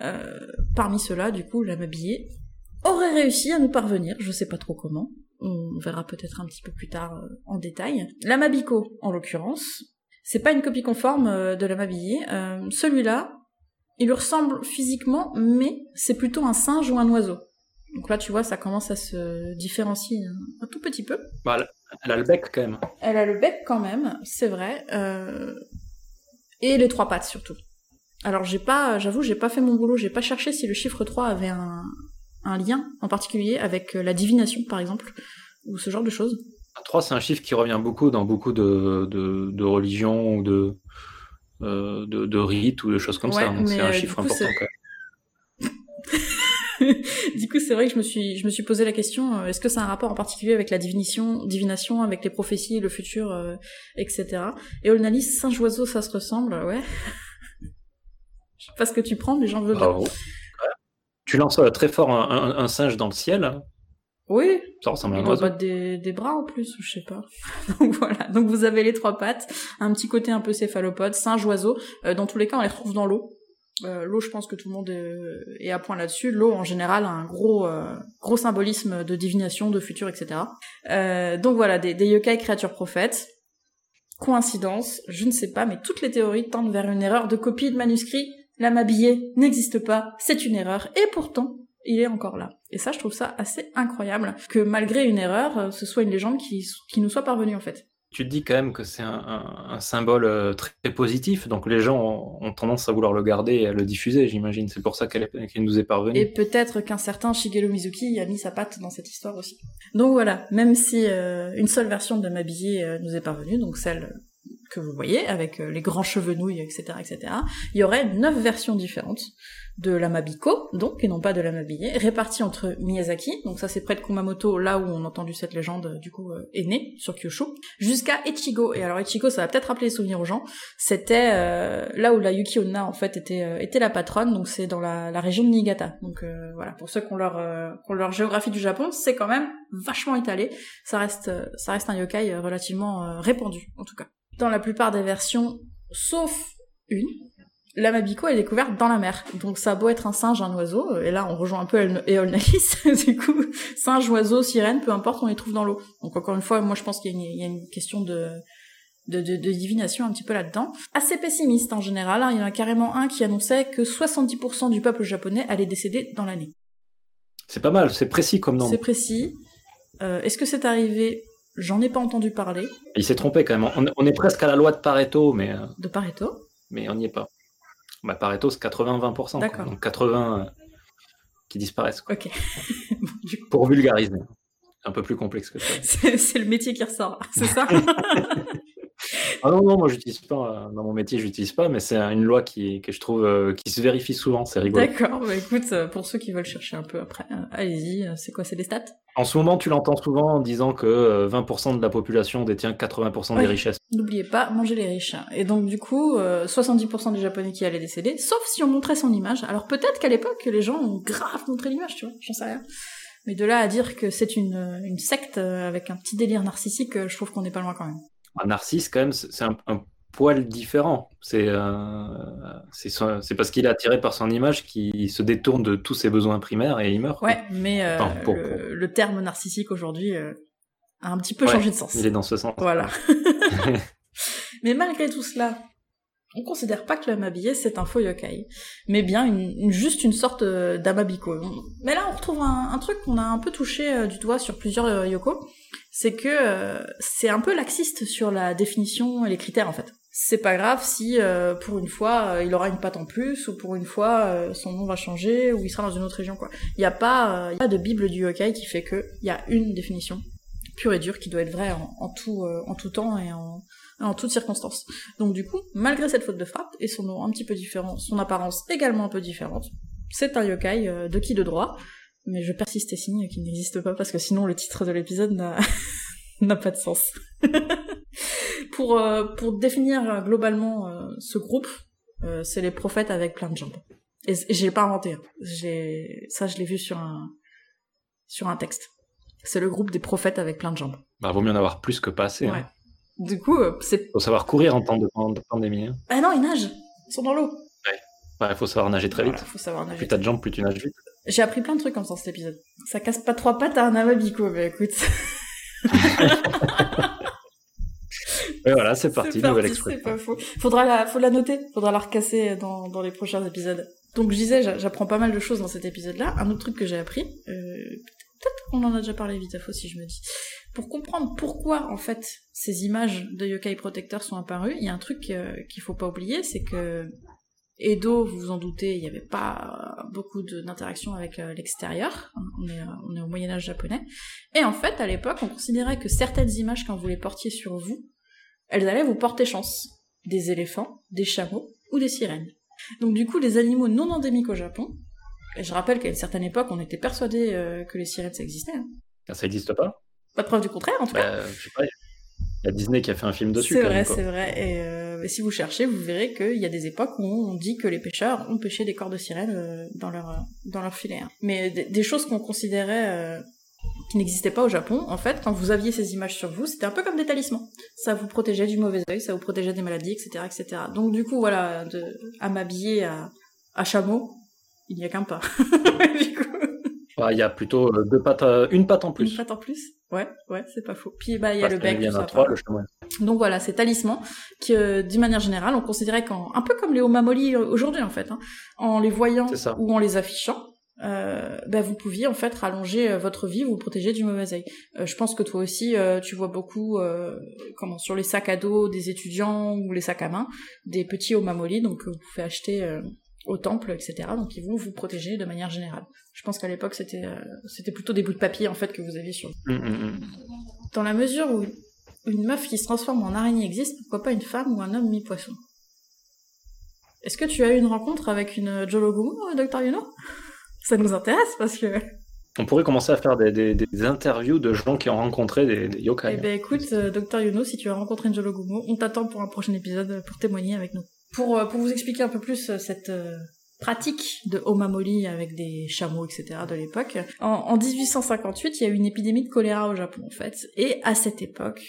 Euh, parmi ceux-là, du coup, la Mabillée aurait réussi à nous parvenir, je sais pas trop comment, on verra peut-être un petit peu plus tard euh, en détail. La Mabiko, en l'occurrence, c'est pas une copie conforme euh, de la Mabillée. Euh, celui-là, il lui ressemble physiquement, mais c'est plutôt un singe ou un oiseau. Donc là, tu vois, ça commence à se différencier un, tout petit peu. Bah, elle a le bec quand même. Elle a le bec quand même, c'est vrai. Et les trois pattes surtout. Alors j'ai pas, j'avoue, j'ai pas fait mon boulot, j'ai pas cherché si le chiffre 3 avait un, un lien en particulier avec euh, la divination, par exemple, ou ce genre de choses 3, c'est un chiffre qui revient beaucoup dans beaucoup de, de, religions ou de, euh, de, rites ou de choses comme ça. Donc c'est un euh, chiffre important. du coup, c'est vrai que je me suis, je me suis posé la question est-ce que c'est un rapport en particulier avec la divination, divination, avec les prophéties, le futur, etc. Et Olnalis, singe oiseau, ça se ressemble, ouais. je sais pas ce que tu prends, mais j'en veux bien. Tu lances très fort un, singe dans le ciel. Oui. Ça ressemble à un oiseau. Des, des bras en plus, je sais pas. Donc voilà. Donc vous avez les trois pattes, un petit côté un peu céphalopode, singe, oiseau. Euh, dans tous les cas, on les retrouve dans l'eau. Euh, l'eau, je pense que tout le monde est, à point là-dessus. L'eau, en général, a un gros, euh, gros symbolisme de divination, de futur, etc. donc voilà, des, des yokai créatures prophètes. Coïncidence, je ne sais pas, mais toutes les théories tendent vers une erreur de copie de manuscrit la Mabillée n'existe pas, c'est une erreur, et pourtant, il est encore là. Et ça, je trouve ça assez incroyable, que malgré une erreur, euh, ce soit une légende qui, qui nous soit parvenue en fait. Tu te dis quand même que c'est un, symbole euh, très positif, donc les gens ont, tendance à vouloir le garder et à le diffuser, j'imagine. C'est pour ça qu'elle nous est parvenue. Et peut-être qu'un certain Shigeru Mizuki a mis sa patte dans cette histoire aussi. Donc voilà, même si euh, une seule version de Mabillée nous est parvenue, donc celle que vous voyez, avec les grands cheveux nouilles, etc., etc., il y aurait neuf versions différentes de l'Amabiko, donc, et non pas de l'Amabie, réparties entre Miyazaki, donc ça c'est près de Kumamoto, là où on a entendu cette légende, du coup, euh, est née, sur Kyushu, jusqu'à Echigo. Et alors Echigo, ça va peut-être rappeler les souvenirs aux gens, c'était euh, là où la Yuki Onna, en fait, était, euh, était la patronne, donc c'est dans la, la, région de Niigata. Donc voilà, pour ceux qui ont leur, qui ont leur géographie du Japon, c'est quand même vachement étalé, ça reste, ça reste un yokai relativement répandu, en tout cas. Dans la plupart des versions, sauf une, la Mabiko est découverte dans la mer. Donc ça a beau être un singe, un oiseau, euh, et là on rejoint un peu Eolnalis, du coup, singe, oiseau, sirène, peu importe, on les trouve dans l'eau. Donc encore une fois, moi je pense qu'il y, a une question de, de, divination un petit peu là-dedans. Assez pessimiste en général, hein. il y en a carrément un qui annonçait que 70% du peuple japonais allait décéder dans l'année. C'est pas mal, c'est précis comme nom. C'est précis. Euh, est-ce que c'est arrivé J'en ai pas entendu parler. Il s'est trompé quand même. On, est presque à la loi de Pareto, mais... Euh, de Pareto Mais on n'y est pas. Bah, Pareto, c'est 80-20%. D'accord. Donc 80 euh, qui disparaissent. Ok. Pour vulgariser. Un peu plus complexe que ça. c'est le métier qui ressort, c'est ça? Ah non, non, moi j'utilise pas, euh, dans mon métier j'utilise pas, mais c'est une loi qui, que je trouve euh, qui se vérifie souvent, c'est rigolo. D'accord, bah écoute, euh, pour ceux qui veulent chercher un peu après, allez-y, c'est quoi, c'est des stats? En ce moment, tu l'entends souvent en disant que 20% de la population détient 80% des richesses. N'oubliez pas, manger les riches. Et donc du coup, 70% des Japonais qui allaient décéder, sauf si on montrait son image. Alors peut-être qu'à l'époque, les gens ont grave montré l'image, tu vois, j'en sais rien. Mais de là à dire que c'est une, une secte avec un petit délire narcissique, je trouve qu'on n'est pas loin quand même un narcisse, quand même, c'est un, poil différent. C'est euh, c'est parce qu'il est attiré par son image qu'il se détourne de tous ses besoins primaires et il meurt. Ouais, mais euh, le, terme narcissique aujourd'hui euh, a un petit peu changé de sens. Il est dans ce sens. Voilà. mais malgré tout cela, on considère pas que l'amabillé c'est un faux yokai, mais bien une, juste une sorte d'amabiko. Mais là, on retrouve un, un truc qu'on a un peu touché du doigt sur plusieurs yoko, c'est que euh, c'est un peu laxiste sur la définition et les critères en fait. C'est pas grave si euh, pour une fois euh, il aura une patte en plus ou pour une fois son nom va changer ou il sera dans une autre région quoi. Il a pas y a pas de bible du yokai qui fait que il y a une définition pure et dure qui doit être vraie en, tout en tout temps et en en toutes circonstances. Donc du coup, malgré cette faute de frappe et son nom un petit peu différent, son apparence également un peu différente, c'est un yokai de qui de droit mais je persiste et signe qu'il n'existe pas parce que sinon le titre de l'épisode n'a n'a pas de sens. pour euh, pour définir globalement euh, ce groupe, euh, c'est les prophètes avec plein de jambes. Et, j'ai pas inventé. Hein. J'ai ça je l'ai vu sur un sur un texte. C'est le groupe des prophètes avec plein de jambes. Bah vaut mieux en avoir plus que pas assez. Hein. Ouais. Du coup, c'est. Faut savoir courir en temps de, pandémie. Hein. Ah non, ils nagent. Ils sont dans l'eau. Ouais. Il faut savoir nager très vite. faut savoir nager. Plus t'as de jambes, plus tu nages vite. J'ai appris plein de trucs comme ça cet épisode. Ça casse pas trois pattes à un amabico, mais écoute. Et voilà, c'est parti, nouvelle expression. C'est pas faux. Faudra la, faut la noter, faudra la recasser dans, dans les prochains épisodes. Donc je disais, j'apprends pas mal de choses dans cet épisode-là. Un autre truc que j'ai appris, euh, peut-être qu'on en a déjà parlé vite à faux si je me dis. Pour comprendre pourquoi en fait ces images de yokai protecteurs sont apparues, il y a un truc euh, qu'il faut pas oublier, c'est que Edo, vous vous en doutez, il n'y avait pas beaucoup d'interaction avec euh, l'extérieur. On est, euh, au Moyen Âge japonais. Et en fait, à l'époque, on considérait que certaines images, quand vous les portiez sur vous, elles allaient vous porter chance. Des éléphants, des chameaux ou des sirènes. Donc du coup, les animaux non endémiques au Japon, et je rappelle qu'à une certaine époque, on était persuadé euh, que les sirènes, ça existait. Hein. Ça n'existe pas? Pas de preuve du contraire, en tout bah, cas. Je sais pas, il y a Disney qui a fait un film dessus. C'est vrai, c'est vrai. Et euh, si vous cherchez, vous verrez qu'il y a des époques où on dit que les pêcheurs ont pêché des corps de sirène euh, dans leur dans leur filet. Hein. Mais des, choses qu'on considérait euh, qui n'existaient pas au Japon, en fait, quand vous aviez ces images sur vous, c'était un peu comme des talismans. Ça vous protégeait du mauvais œil, ça vous protégeait des maladies, etc., etc. Donc du coup, voilà, de à m'habiller à, à chameau, il n'y a qu'un pas. du coup. Bah, il y a plutôt deux pattes, une patte en plus. Une patte en plus. Ouais, ouais, c'est pas faux. Puis bah il y a le bec. Il y en a trois, le chameau. Donc voilà, ces talismans qui, euh, d'une manière générale, on considérait qu'un un peu comme les Omamoli aujourd'hui en fait, hein, en les voyant ou en les affichant, euh, bah, vous pouviez en fait rallonger euh, votre vie, vous protéger du mauvais œil. Euh, je pense que toi aussi, tu vois beaucoup, comment, sur les sacs à dos des étudiants ou les sacs à main, des petits Omamoli, donc vous pouvez acheter au temple, etc. Donc ils vont vous protéger de manière générale. Je pense qu'à l'époque c'était euh, c'était plutôt des bouts de papier en fait que vous aviez sur. Mmh. Dans la mesure où une meuf qui se transforme en araignée existe, pourquoi pas une femme ou un homme mi-poisson? Est-ce que tu as eu une rencontre avec une Jologumu, Dr Yuno? Ça nous intéresse parce que... On pourrait commencer à faire des, interviews de gens qui ont rencontré des, yokai. Eh ben écoute, Dr Yuno, si tu as rencontré une Jologumu, on t'attend pour un prochain épisode pour témoigner avec nous. Pour, pour vous expliquer un peu plus cette pratique de Omamoli avec des chameaux, etc. de l'époque. En, 1858, il y a eu une épidémie de choléra au Japon, en fait. Et à cette époque,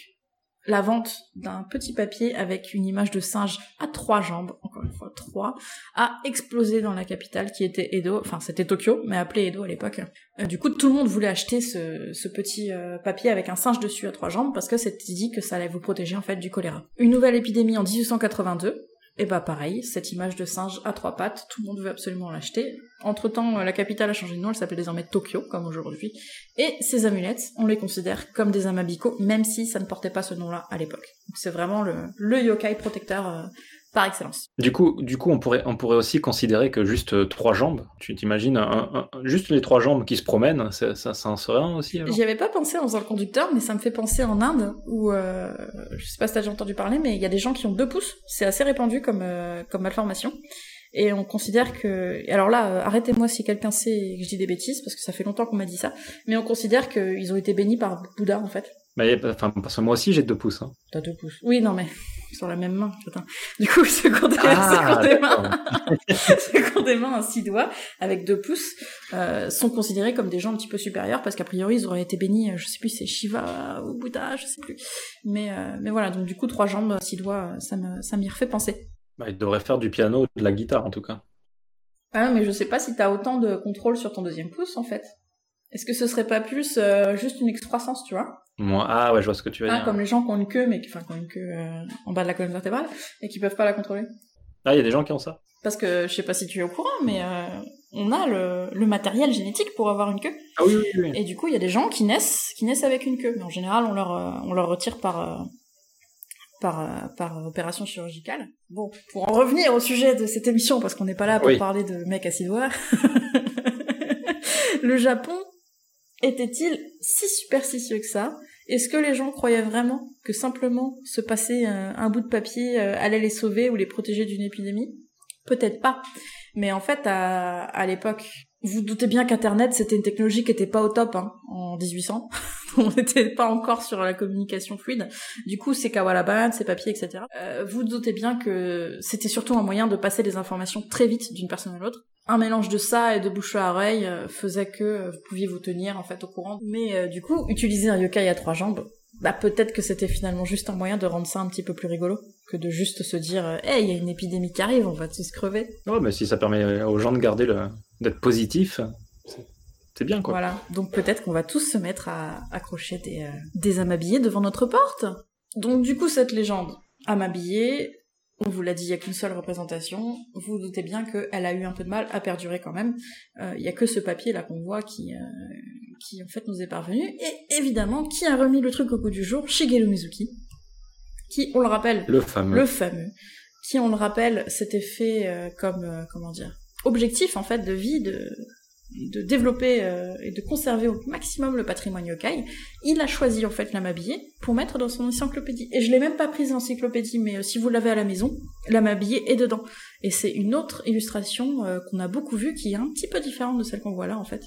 la vente d'un petit papier avec une image de singe à trois jambes, encore une fois trois, a explosé dans la capitale qui était Edo, enfin c'était Tokyo, mais appelé Edo à l'époque. Euh, du coup, tout le monde voulait acheter ce, petit euh, papier avec un singe dessus à trois jambes parce que c'était dit que ça allait vous protéger en fait du choléra. Une nouvelle épidémie en 1882, et bah pareil, cette image de singe à trois pattes, tout le monde veut absolument l'acheter. Entre temps, euh, la capitale a changé de nom, elle s'appelle désormais Tokyo, comme aujourd'hui. Et ces amulettes, on les considère comme des amabiko, même si ça ne portait pas ce nom-là à l'époque. C'est vraiment le, le yokai protecteur euh, par excellence. Du coup, du coup, on pourrait, on pourrait aussi considérer que juste euh, trois jambes, tu t'imagines, juste les trois jambes qui se promènent, ça, ça, ça en serait un aussi J'y avais pas pensé en faisant le conducteur, mais ça me fait penser en Inde, où, euh, je sais pas si t'as déjà entendu parler, mais il y a des gens qui ont deux pouces, c'est assez répandu comme, euh, comme malformation. Et on considère que, alors là, euh, arrêtez-moi si quelqu'un sait que je dis des bêtises, parce que ça fait longtemps qu'on m'a dit ça, mais on considère qu'ils ont été bénis par Bouddha, en fait. Mais, enfin, parce que moi aussi j'ai deux pouces. Hein. T'as deux pouces. Oui, non, mais sur la même main. Putain. Du coup, c'est qu'on des, ah, des mains, des mains à six doigts avec deux pouces euh, sont considérés comme des gens un petit peu supérieurs parce qu'a priori ils auraient été bénis. Je sais plus, c'est Shiva ou Bouddha, je sais plus. Mais euh, mais voilà, donc du coup trois jambes, six doigts, ça me ça m'y refait penser. Bah, il devrait faire du piano, de la guitare en tout cas. Ah, mais je sais pas si t'as autant de contrôle sur ton deuxième pouce en fait. Est-ce que ce serait pas plus euh, juste une excroissance, tu vois? Moi, ah ouais, je vois ce que tu veux ah, dire. Comme les gens qui ont une queue, mais qui, enfin, qui ont une queue euh, en bas de la colonne vertébrale et qui peuvent pas la contrôler. Ah, il y a des gens qui ont ça. Parce que je sais pas si tu es au courant, mais euh, on a le, le, matériel génétique pour avoir une queue. Ah oui, oui, oui. Et du coup, il y a des gens qui naissent, qui naissent avec une queue. Mais en général, on leur, on leur retire par, par, par opération chirurgicale. Bon, pour en revenir au sujet de cette émission, parce qu'on n'est pas là pour parler de mecs à six doigts. le Japon était-il si superstitieux que ça? Est-ce que les gens croyaient vraiment que simplement se passer un, bout de papier euh, allait les sauver ou les protéger d'une épidémie? Peut-être pas. Mais en fait, à, à l'époque, vous doutez bien qu'Internet, c'était une technologie qui était pas au top hein, en 1800. On n'était pas encore sur la communication fluide. Du coup, c'est Kawalaban, ces papiers, etc. Euh, vous doutez bien que c'était surtout un moyen de passer des informations très vite d'une personne à l'autre. Un mélange de ça et de bouche à oreille euh, faisait que euh, vous pouviez vous tenir en fait au courant. Mais du coup, utiliser un yokai à trois jambes, bah peut-être que c'était finalement juste un moyen de rendre ça un petit peu plus rigolo que de juste se dire hey, il y a une épidémie qui arrive, on va tous crever. Ouais, mais si ça permet aux gens de garder le d'être positif, c'est bien quoi. Voilà, donc peut-être qu'on va tous se mettre à accrocher des, euh, des amabillés devant notre porte. Donc du coup, cette légende, amabillé, on vous l'a dit, il n'y a qu'une seule représentation. Vous, vous doutez bien qu'elle a eu un peu de mal à perdurer quand même. Euh, il n'y a que ce papier là qu'on voit qui, euh, qui en fait nous est parvenu. Et évidemment, qui a remis le truc au goût du jour? Shigeru Mizuki, qui, on le rappelle, le fameux, le fameux, qui, on le rappelle, s'était fait comme comment dire, objectif en fait de vie de de développer euh, et de conserver au maximum le patrimoine yokai, il a choisi en fait l'amabillé pour mettre dans son encyclopédie. Et je l'ai même pas prise en encyclopédie, mais euh, si vous l'avez à la maison, l'amabillé est dedans. Et c'est une autre illustration euh, qu'on a beaucoup vue qui est un petit peu différente de celle qu'on voit là en fait.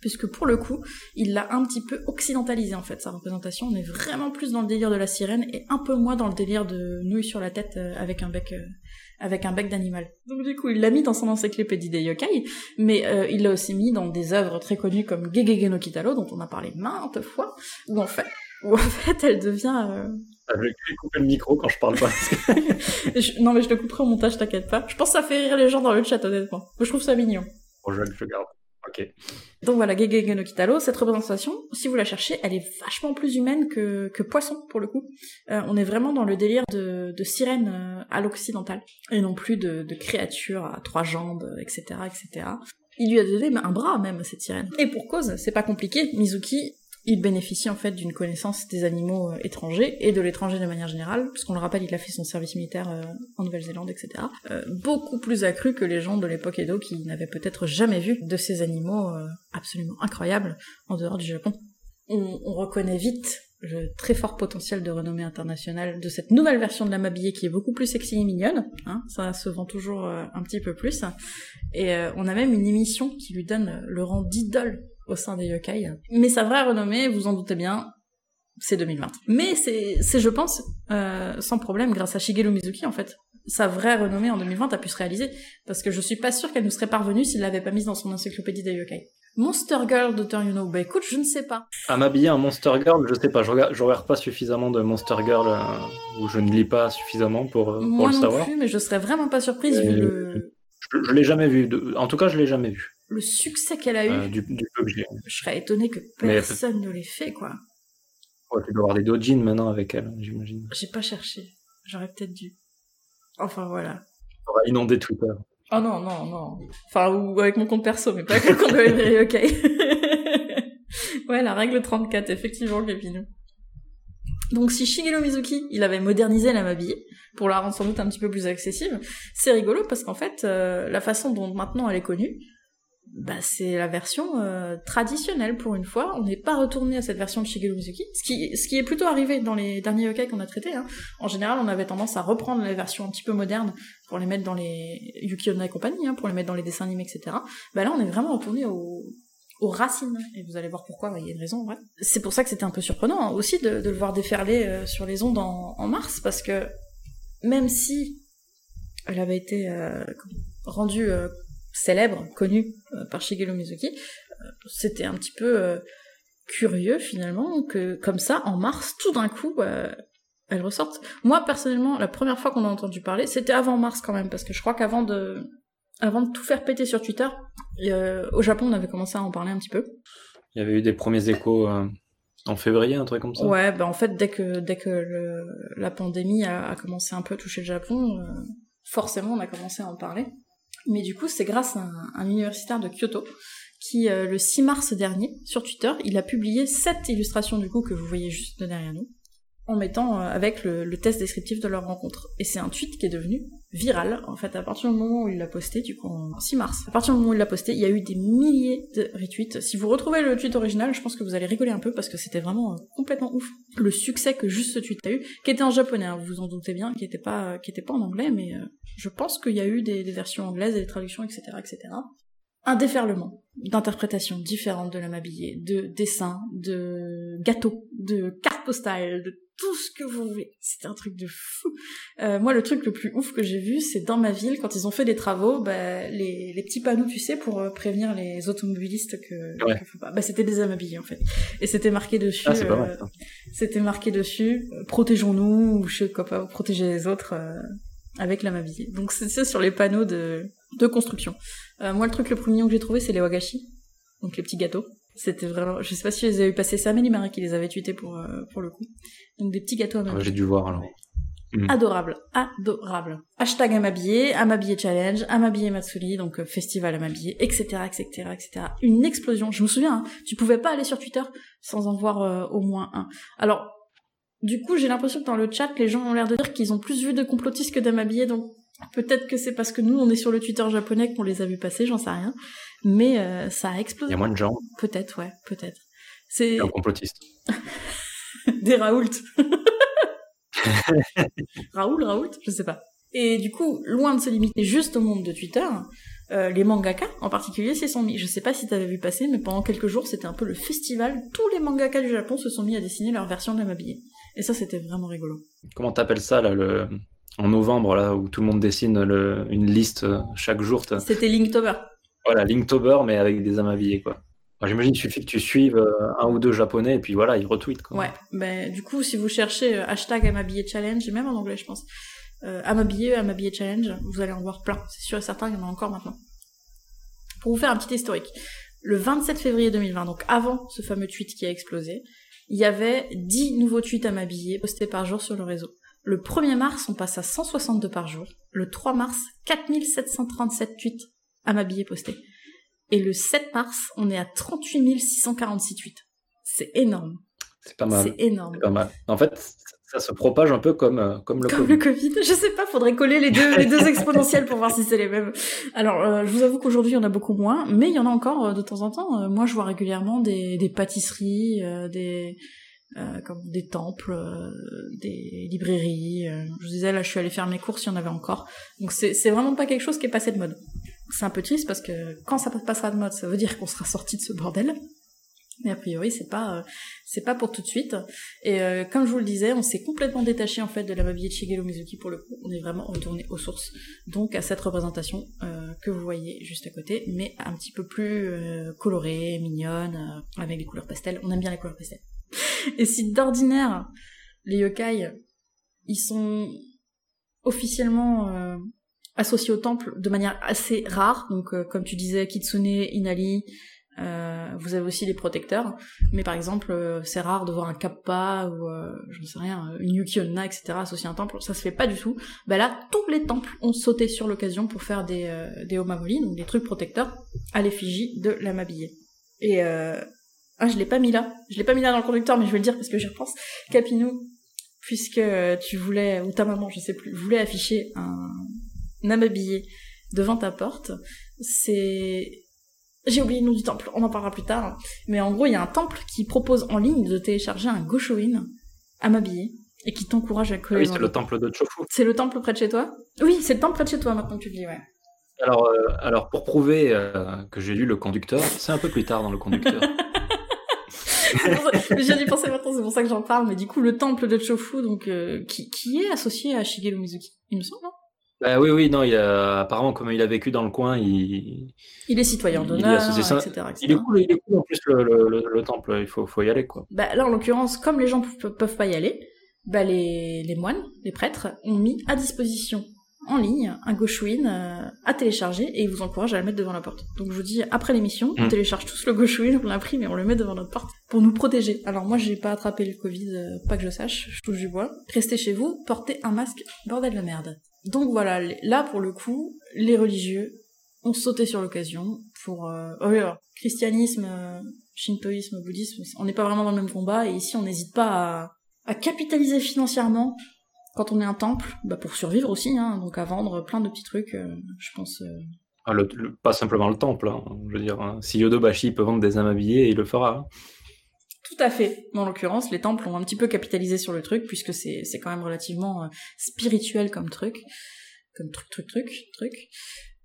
Puisque pour le coup, il l'a un petit peu occidentalisé en fait, sa représentation. On est vraiment plus dans le délire de la sirène et un peu moins dans le délire de nouilles sur la tête avec un bec avec un bec d'animal. Donc du coup, il l'a mis dans son encyclopédie des yokai, mais euh, il l'a aussi mis dans des œuvres très connues comme Gegege no Kitaro, dont on a parlé maintes fois, où en fait, où en fait elle devient... Euh... Je vais couper le micro quand je parle pas. Non mais je le couperai au montage, t'inquiète pas. Je pense que ça fait rire les gens dans le chat, honnêtement. je trouve ça mignon. Bon, je, je garde. Donc voilà, Gegege no Kitaro, cette représentation, si vous la cherchez, elle est vachement plus humaine que, poisson, pour le coup. Euh, on est vraiment dans le délire de, sirène euh, à l'occidental, et non plus de, de créatures à trois jambes, etc., etc. Il lui a donné un bras même cette sirène. Et pour cause, c'est pas compliqué, Mizuki il bénéficie en fait d'une connaissance des animaux euh, étrangers et de l'étranger de manière générale, puisqu'on le rappelle, il a fait son service militaire euh, en Nouvelle-Zélande, etc. Euh, beaucoup plus accru que les gens de l'époque Edo qui n'avaient peut-être jamais vu de ces animaux absolument incroyables en dehors du Japon. On, reconnaît vite le très fort potentiel de renommée internationale de cette nouvelle version de la Mabillée qui est beaucoup plus sexy et mignonne. Hein, ça se vend toujours euh, un petit peu plus. Et euh, on a même une émission qui lui donne le rang d'idole au sein des yokai. Mais sa vraie renommée, vous en doutez bien, c'est 2020. Mais c'est, je pense, euh, sans problème grâce à Shigeru Mizuki en fait. Sa vraie renommée en 2020 a pu se réaliser parce que je suis pas sûre qu'elle nous serait parvenue s'il l'avait pas mise dans son encyclopédie des yokai. Monster Girl You Know, bah écoute, je ne sais pas. À m'habiller un Monster Girl, je sais pas, je regarde, je regarde pas suffisamment de Monster Girl euh, ou je ne lis pas suffisamement pour, euh, pour Moi le non savoir. plus, mais je serais vraiment pas surprise vu le, Je, je l'ai jamais vu. de- En tout cas, je l'ai jamais vu. Le succès qu'elle a eu. euh, du, du. Je serais étonnée que Mais- personne ne l'ait fait, quoi. Ouais, tu dois avoir des dojins maintenant avec elle, j'imagine. J'ai pas cherché. J'aurais peut-être dû. Enfin voilà. On va inonder Twitter. Oh non, non, non. Enfin, ou avec mon compte perso, mais pas avec le compte de ok. ouais, la règle 34, effectivement, Gabinou. Donc si Shigeru Mizuki, il avait modernisé la Mabille pour la rendre sans doute un petit peu plus accessible, c'est rigolo parce qu'en fait, euh, la façon dont maintenant elle est connue, bah, c'est la version euh, traditionnelle pour une fois. On n'est pas retourné à cette version de Shigeru Mizuki, ce qui, est plutôt arrivé dans les derniers yokai qu'on a traités. Hein. En général, on avait tendance à reprendre les versions un petit peu modernes pour les mettre dans les Yuki Onna et compagnie, hein, pour les mettre dans les dessins animés, etc. Bah là, on est vraiment retourné au, aux racines. Et vous allez voir pourquoi, bah, il y a une raison, ouais. C'est pour ça que c'était un peu surprenant hein, aussi de, le voir déferler euh, sur les ondes en, mars, parce que même si elle avait été euh, rendue célèbre, connue euh, par Shigeru Mizuki, euh, c'était un petit peu euh, curieux finalement que comme ça, en mars, tout d'un coup, euh, elle ressorte. Moi personnellement, la première fois qu'on a entendu parler, c'était avant mars quand même, parce que je crois qu'avant de avant de tout faire péter sur Twitter, euh, au Japon, on avait commencé à en parler un petit peu. Il y avait eu des premiers échos euh, en février, un truc comme ça? Ouais, bah en fait, dès que dès que le, la pandémie a, a commencé un peu à toucher le Japon, euh, forcément, on a commencé à en parler. Mais du coup, c'est grâce à un, un universitaire de Kyoto qui, euh, le 6 mars dernier, sur Twitter, il a publié sept illustrations du coup que vous voyez juste derrière nous, en mettant euh, avec le, test descriptif de leur rencontre. Et c'est un tweet qui est devenu viral, en fait, à partir du moment où il l'a posté, du coup, en 6 mars. À partir du moment où il l'a posté, il y a eu des milliers de retweets. Si vous retrouvez le tweet original, je pense que vous allez rigoler un peu parce que c'était vraiment euh, complètement ouf. Le succès que juste ce tweet a eu, qui était en japonais, hein, vous vous en doutez bien, qui était pas, qui pas en anglais, mais euh, je pense qu'il y a eu des, versions anglaises des traductions, etc., etc. Un déferlement d'interprétations différentes de la Mabillée, de dessins, de gâteaux, de cartes postales, de tout ce que vous voulez. C'était un truc de fou. Euh, moi, le truc le plus ouf que j'ai vu, c'est dans ma ville, quand ils ont fait des travaux, bah, les, les petits panneaux, tu sais, pour euh, prévenir les automobilistes que, Ouais. que. Bah, c'était des amabillés, en fait. Et c'était marqué dessus. Ah, c'est pas euh, c'était marqué dessus, euh, protégeons-nous, ou je sais quoi pas, protéger les autres euh, avec la mabillée. Donc c'est ça sur les panneaux de, de construction. Euh, moi, le truc le mignon que j'ai trouvé, c'est les wagashi, donc les petits gâteaux. C'était vraiment, je sais pas si les avez eu passés, c'est Amélie Marie qui les avait tweetés pour, euh, pour le coup. Donc des petits gâteaux à. J'ai dû voir alors. Adorable, adorable. Hashtag à m'habiller, à m'habiller challenge, à m'habiller Matsuri, donc euh, festival à m'habiller, etc., etc., etc. Une explosion. Je me souviens, hein, tu pouvais pas aller sur Twitter sans en voir euh, au moins un. Alors, du coup, j'ai l'impression que dans le chat, les gens ont l'air de dire qu'ils ont plus vu de complotistes que d'amabillés, donc peut-être que c'est parce que nous, on est sur le Twitter japonais qu'on les a vus passer, j'en sais rien. Mais euh, ça a Il explosé. y a moins de gens. Peut-être, ouais, peut-être. C'est un complotiste. des Raoult. Raoul, Raoult, je sais pas. Et du coup, loin de se limiter juste au monde de Twitter, euh, les mangaka en particulier s'y sont mis. Je sais pas si t'avais vu passer, mais pendant quelques jours, c'était un peu le festival. Tous les mangaka du Japon se sont mis à dessiner leur version de la Mabillée. Et ça, c'était vraiment rigolo. Comment t'appelles ça là, le... en novembre là où tout le monde dessine le... une liste euh, chaque jour C'était Linktober. Voilà, Linktober mais avec des amabillés quoi. J'imagine qu'il suffit que tu suives euh, un ou deux japonais et puis voilà, ils retweetent quoi. Ouais, ben du coup, si vous cherchez euh, hashtag Amabillé Challenge, et même en anglais, je pense, euh, Amabillé, Amabillé Challenge, vous allez en voir plein. C'est sûr et certain, il y en a encore maintenant. Pour vous faire un petit historique, le 27 février 2020, donc avant ce fameux tweet qui a explosé, il y avait 10 nouveaux tweets Amabillé postés par jour sur le réseau. Le 1er mars, on passe à 162 par jour. Le 3 mars, 4737 tweets Amabillé postés. Et le 7 mars, on est à 38 646 tweets. C'est énorme. C'est pas mal. C'est énorme. Pas mal. En fait, ça se propage un peu comme, euh, comme le Comme Covid. le Covid, je sais pas, faudrait coller les deux, les deux exponentielles pour voir si c'est les mêmes. Alors, euh, je vous avoue qu'aujourd'hui, il y en a beaucoup moins, mais il y en a encore euh, de temps en temps. Euh, moi, je vois régulièrement des, des pâtisseries, euh, comme des temples, des librairies. je vous disais, là, je suis allée faire mes courses, il y en avait encore. Donc c'est vraiment pas quelque chose qui est passé de mode. C'est un peu triste parce que quand ça passera de mode, ça veut dire qu'on sera sorti de ce bordel. Mais a priori, c'est pas euh, c'est pas pour tout de suite. Et euh, comme je vous le disais, on s'est complètement détaché en fait de la mabillée de Shigeru Mizuki pour le coup. On est vraiment retourné aux sources, donc à cette représentation euh, que vous voyez juste à côté, mais un petit peu plus colorée, mignonne, avec des couleurs pastel. On aime bien les couleurs pastel. Et si d'ordinaire les yokai, ils sont officiellement associés au temple de manière assez rare, donc comme tu disais, Kitsune, Inali, euh, vous avez aussi les protecteurs, mais par exemple, euh, c'est rare de voir un kappa ou euh, je ne sais rien, une yuki etc. associé à un temple. Ça se fait pas du tout. Bah là, tous les temples ont sauté sur l'occasion pour faire des euh, des donc des trucs protecteurs, à l'effigie de la mabillée. Et ah, je l'ai pas mis là. Je l'ai pas mis là dans le conducteur, mais je vais le dire parce que je repense. Capinou, puisque tu voulais ou ta maman, je sais plus, voulait afficher un, un amabillé devant ta porte, c'est j'ai oublié le nom du temple, on en parlera plus tard. Mais en gros, il y a un temple qui propose en ligne de télécharger un Goshoin à m'habiller et qui t'encourage à coller. Ah oui, c'est le temple de Chofu. C'est le temple près de chez toi? Oui, c'est le temple près de chez toi maintenant que tu le dis, ouais. Alors, euh, alors pour prouver euh, que j'ai lu le conducteur, c'est un peu plus tard dans le conducteur. J'ai dû penser maintenant, c'est pour ça que j'en parle. Mais du coup, le temple de Chofu, donc euh, qui, qui est associé à Shigeru Mizuki, il me semble, non bah oui, oui, non, il a, apparemment, comme il a vécu dans le coin, il. Il est citoyen d'honneur, etc., etc., Il est cool, il est cool en plus le, le, le, temple, il faut, faut y aller, quoi. Bah là, en l'occurrence, comme les gens peuvent pas y aller, bah les, les moines, les prêtres, ont mis à disposition en ligne un Goshuin euh, à télécharger et ils vous encouragent à le mettre devant la porte. Donc je vous dis, après l'émission, on mm. télécharge tous le Goshuin, on l'imprime et on le met devant notre porte pour nous protéger. Alors moi, j'ai pas attrapé le Covid, euh, pas que je sache, je touche du bois. Restez chez vous, portez un masque, bordel de merde. Donc voilà, là pour le coup, les religieux ont sauté sur l'occasion pour euh, oh christianisme, euh, shintoïsme, bouddhisme, on n'est pas vraiment dans le même combat et ici on n'hésite pas à, capitaliser financièrement quand on est un temple, bah pour survivre aussi, hein, donc à vendre plein de petits trucs, euh, je pense. Ah, pas simplement le temple, hein, je veux dire, hein. si Yodobashi peut vendre des âmes habillées, il le fera. Hein. Tout à fait. En l'occurrence, les temples ont un petit peu capitalisé sur le truc, puisque c'est, c'est quand même relativement euh, spirituel comme truc. Comme truc, truc, truc, truc.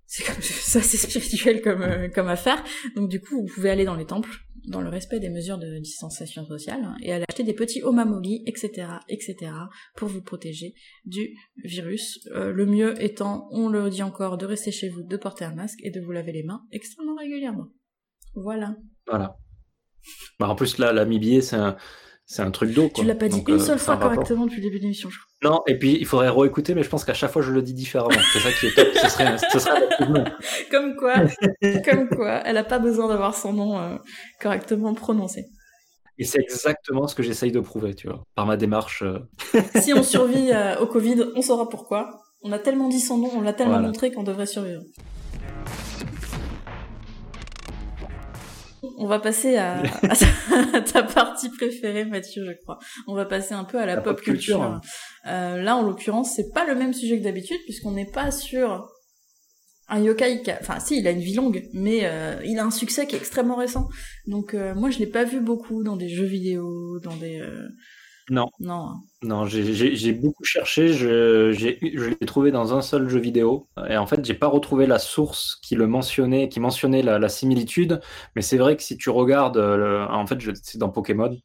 C'est comme ça, c'est spirituel comme, euh, comme affaire. Donc du coup, vous pouvez aller dans les temples, dans le respect des mesures de distanciation sociale, et aller acheter des petits omamoli, etc., etc., pour vous protéger du virus. Euh, le mieux étant, on le dit encore, de rester chez vous, de porter un masque et de vous laver les mains extrêmement régulièrement. Voilà. Voilà. Bah, en plus, là, l'amibier, c'est un, c'est un truc d'eau. Tu l'as pas dit une euh, seule fois correctement depuis le début de l'émission. Non, et puis il faudrait réécouter, mais je pense qu'à chaque fois je le dis différemment. C'est ça qui est top. ce serait, ce serait Comme quoi, comme quoi, elle a pas besoin d'avoir son nom euh, correctement prononcé. Et c'est exactement ce que j'essaye de prouver, tu vois, par ma démarche. Euh. si on survit au Covid, on saura pourquoi. On a tellement dit son nom, on l'a tellement montré qu'on devrait survivre. On va passer à, ta, partie préférée, Mathieu, je crois. On va passer un peu à la, pop, culture. Euh, là, en l'occurrence, c'est pas le même sujet que d'habitude, puisqu'on n'est pas sur un yokai qui a... Enfin, si, il a une vie longue, mais euh, il a un succès qui est extrêmement récent. Donc, euh, moi, je l'ai pas vu beaucoup dans des jeux vidéo, dans des... Non. Non. Non, j'ai beaucoup cherché, je, je l'ai trouvé dans un seul jeu vidéo. Et en fait, j'ai pas retrouvé la source qui le mentionnait, qui mentionnait la, similitude. Mais c'est vrai que si tu regardes, en fait, c'est dans Pokémon.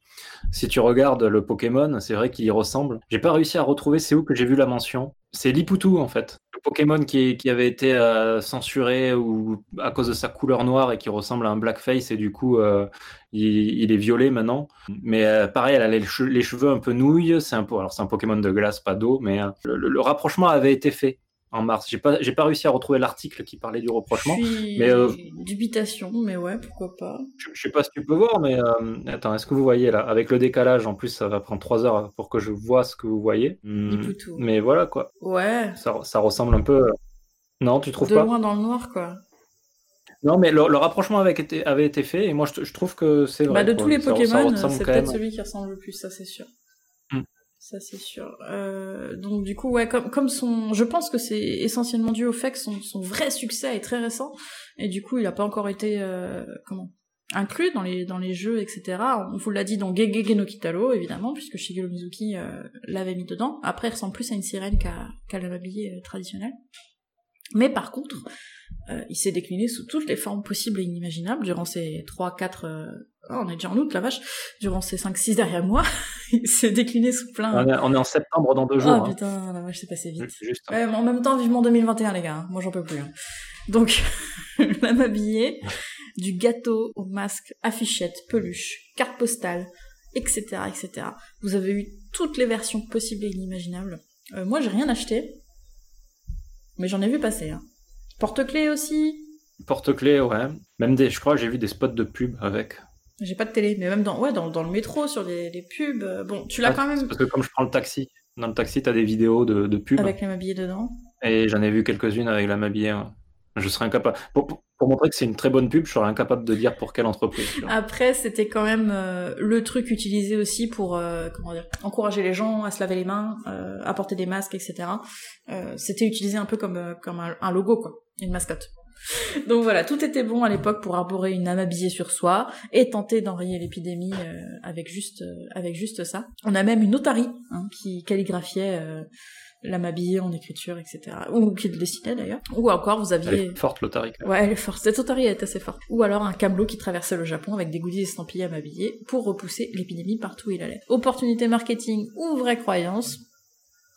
Si tu regardes le Pokémon, c'est vrai qu'il y ressemble. J'ai pas réussi à retrouver, c'est où que j'ai vu la mention. C'est Liputu, en fait. Pokémon qui, avait été euh, censuré ou à cause de sa couleur noire et qui ressemble à un blackface et du coup euh, il, est violet maintenant. Mais euh, pareil, elle a les, cheveux un peu nouilles. C'est un alors c'est un Pokémon de glace, pas d'eau, mais le, rapprochement avait été fait en mars. J'ai pas, j'ai pas réussi à retrouver l'article qui parlait du rapprochement. Mais euh, dubitation, mais ouais, pourquoi pas. Je, sais pas si tu peux voir, mais euh, attends, est-ce que vous voyez là? Avec le décalage, en plus, ça va prendre trois heures pour que je vois ce que vous voyez. Hmm, mais voilà quoi. Ouais. Ça, ça, ressemble un peu. Euh, non, tu trouves pas? De loin dans le noir, quoi. Non, mais le, rapprochement avait été, avait été fait, et moi je, je trouve que c'est vrai. Bah, de tous les Pokémon, c'est peut-être celui qui ressemble le plus, ça c'est sûr ça c'est sûr. Euh, donc du coup, ouais, comme, son, je pense que c'est essentiellement dû au fait que son, son vrai succès est très récent et du coup, il a pas encore été euh, comment inclus dans les dans les jeux, etc. On vous l'a dit dans Gegege no Kitaro, évidemment, puisque Shigeru Mizuki euh, l'avait mis dedans. Après, il ressemble plus à une sirène qu'à qu'à euh, traditionnel. Mais par contre, euh, il s'est décliné sous toutes les formes possibles et inimaginables durant ces 3, 4... Euh... Oh, on est déjà en août, la vache Durant ces 5, 6 derniers mois, il s'est décliné sous plein... On est, on est, en septembre dans deux jours. Oh hein. putain, la vache, c'est passé vite. Juste, hein. ouais, en même temps, vivement 2021, les gars. Hein. Moi, j'en peux plus. Hein. Donc, la m'habiller, du gâteau au masque, affichette, peluche, carte postale, etc., etc. Vous avez eu toutes les versions possibles et inimaginables. Euh, moi, j'ai rien acheté, mais j'en ai vu passer. Hein. Porte-clés aussi? Porte-clés, ouais. Même des, je crois, j'ai vu des spots de pub avec. J'ai pas de télé, mais même dans, ouais, dans, dans le métro, sur les, les pubs. Euh, bon, tu l'as Ah, quand même. Parce que comme je prends le taxi, dans le taxi, t'as des vidéos de, de pub. Avec les m'habiller dedans. Et j'en ai vu quelques-unes avec la m'habiller. hein. Je serais incapable. Pour, pour- pour montrer que c'est une très bonne pub, je serais incapable de dire pour quelle entreprise. Après, c'était quand même euh, le truc utilisé aussi pour euh, comment dire, encourager les gens à se laver les mains, euh, à porter des masques, etc. C'était utilisé un peu comme comme un, un logo, quoi, une mascotte. Donc voilà, tout était bon à l'époque pour arborer une âme habillée sur soi et tenter d'enrayer l'épidémie euh, avec juste euh, avec juste ça. On a même une otarie hein, qui calligraphiait euh, l'âme habillée en écriture, etc. Ou qui le dessinait d'ailleurs. Ou encore, vous Elle aviez est forte, l'Otari. quand même. Ouais, elle est forte. Cette otarie est assez forte. Ou alors un camelot qui traversait le Japon avec des goodies estampillés à m'habiller pour repousser l'épidémie partout où il allait. Opportunité marketing ou vraie croyance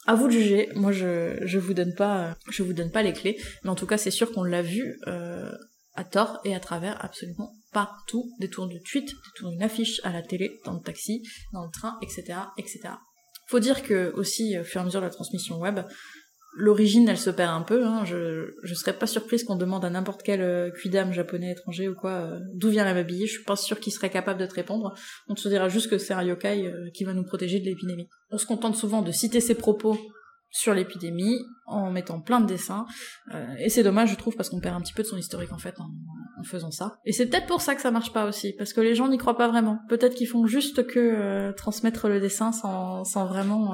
à vous de juger. Moi, je je vous donne pas euh, je vous donne pas les clés, mais en tout cas, c'est sûr qu'on l'a vu euh, à tort et à travers absolument partout. Des tours de tweet, des tours d'une affiche à la télé, dans le taxi, dans le train, etc., etc. Faut dire que aussi, au fur et à mesure de la transmission web, l'origine elle se perd un peu. Hein. Je je serais pas surprise qu'on demande à n'importe quel euh, japonais étranger ou quoi euh, d'où vient la m'habiller. Je suis pas sûre qu'il serait capable de te répondre. On te dira juste que c'est un yokai euh, qui va nous protéger de l'épidémie. On se contente souvent de citer ses propos sur l'épidémie en mettant plein de dessins Euh, et c'est dommage je trouve parce qu'on perd un petit peu de son historique en fait en, faisant ça et c'est peut-être pour ça que ça marche pas aussi parce que les gens n'y croient pas vraiment peut-être qu'ils font juste que transmettre le dessin sans, sans vraiment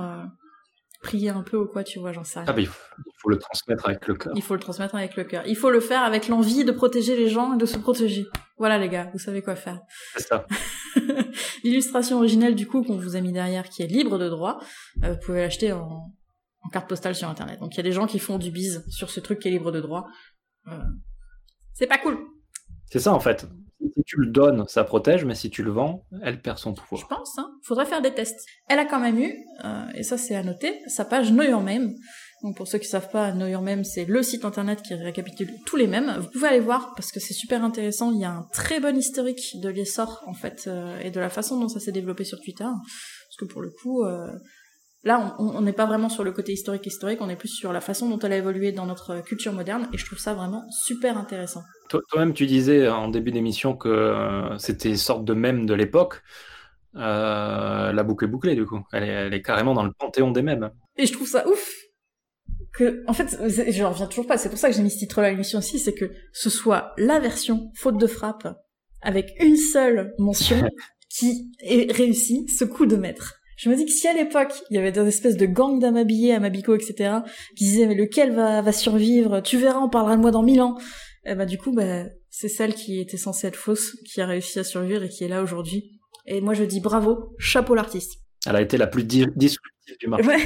prier un peu ou quoi tu vois j'en sais rien Ah, bah, il, faut, il faut le transmettre avec le cœur. il faut le transmettre avec le cœur. Il faut le faire avec l'envie de protéger les gens et de se protéger. Voilà les gars, vous savez quoi faire. C'est ça. L'illustration originelle du coup qu'on vous a mis derrière qui est libre de droit, euh, vous pouvez l'acheter en, en carte postale sur internet. Donc il y a des gens qui font du bise sur ce truc qui est libre de droit. Euh, c'est pas cool, C'est ça, en fait. Si tu le donnes, ça protège, mais si tu le vends, elle perd son je pouvoir. pense. Hein. Faudrait faire des tests. Elle a quand même eu, euh, et ça c'est à noter, sa page Know Your Meme. Donc pour ceux qui savent pas, Know Your Meme, c'est le site internet qui récapitule tous les mèmes. Vous pouvez aller voir parce que c'est super intéressant. Il y a un très bon historique de l'essor en fait euh, et de la façon dont ça s'est développé sur Twitter. Parce que pour le coup, euh, là, on n'est pas vraiment sur le côté historique historique, on est plus sur la façon dont elle a évolué dans notre culture moderne. Et je trouve ça vraiment super intéressant. Toi- Toi-même, tu disais en début d'émission que euh, c'était une sorte de mème de l'époque. Euh, la boucle est bouclée, du coup. Elle est, elle est carrément dans le panthéon des mèmes. Et je trouve ça ouf que, en fait, je reviens toujours pas. C'est pour ça que j'ai mis ce titre-là à l'émission aussi, c'est que ce soit la version faute de frappe avec une seule mention qui ait réussi ce coup de maître. Je me dis que si à l'époque il y avait des espèces de gangs d'amabillés, amabiko, etc., qui disaient mais lequel va, va survivre, tu verras, on parlera de moi dans mille ans. Et bah du coup, bah, c'est celle qui était censée être fausse, qui a réussi à survivre et qui est là aujourd'hui. Et moi je dis bravo, chapeau l'artiste. Elle a été la plus di- disruptive du marché. Ouais.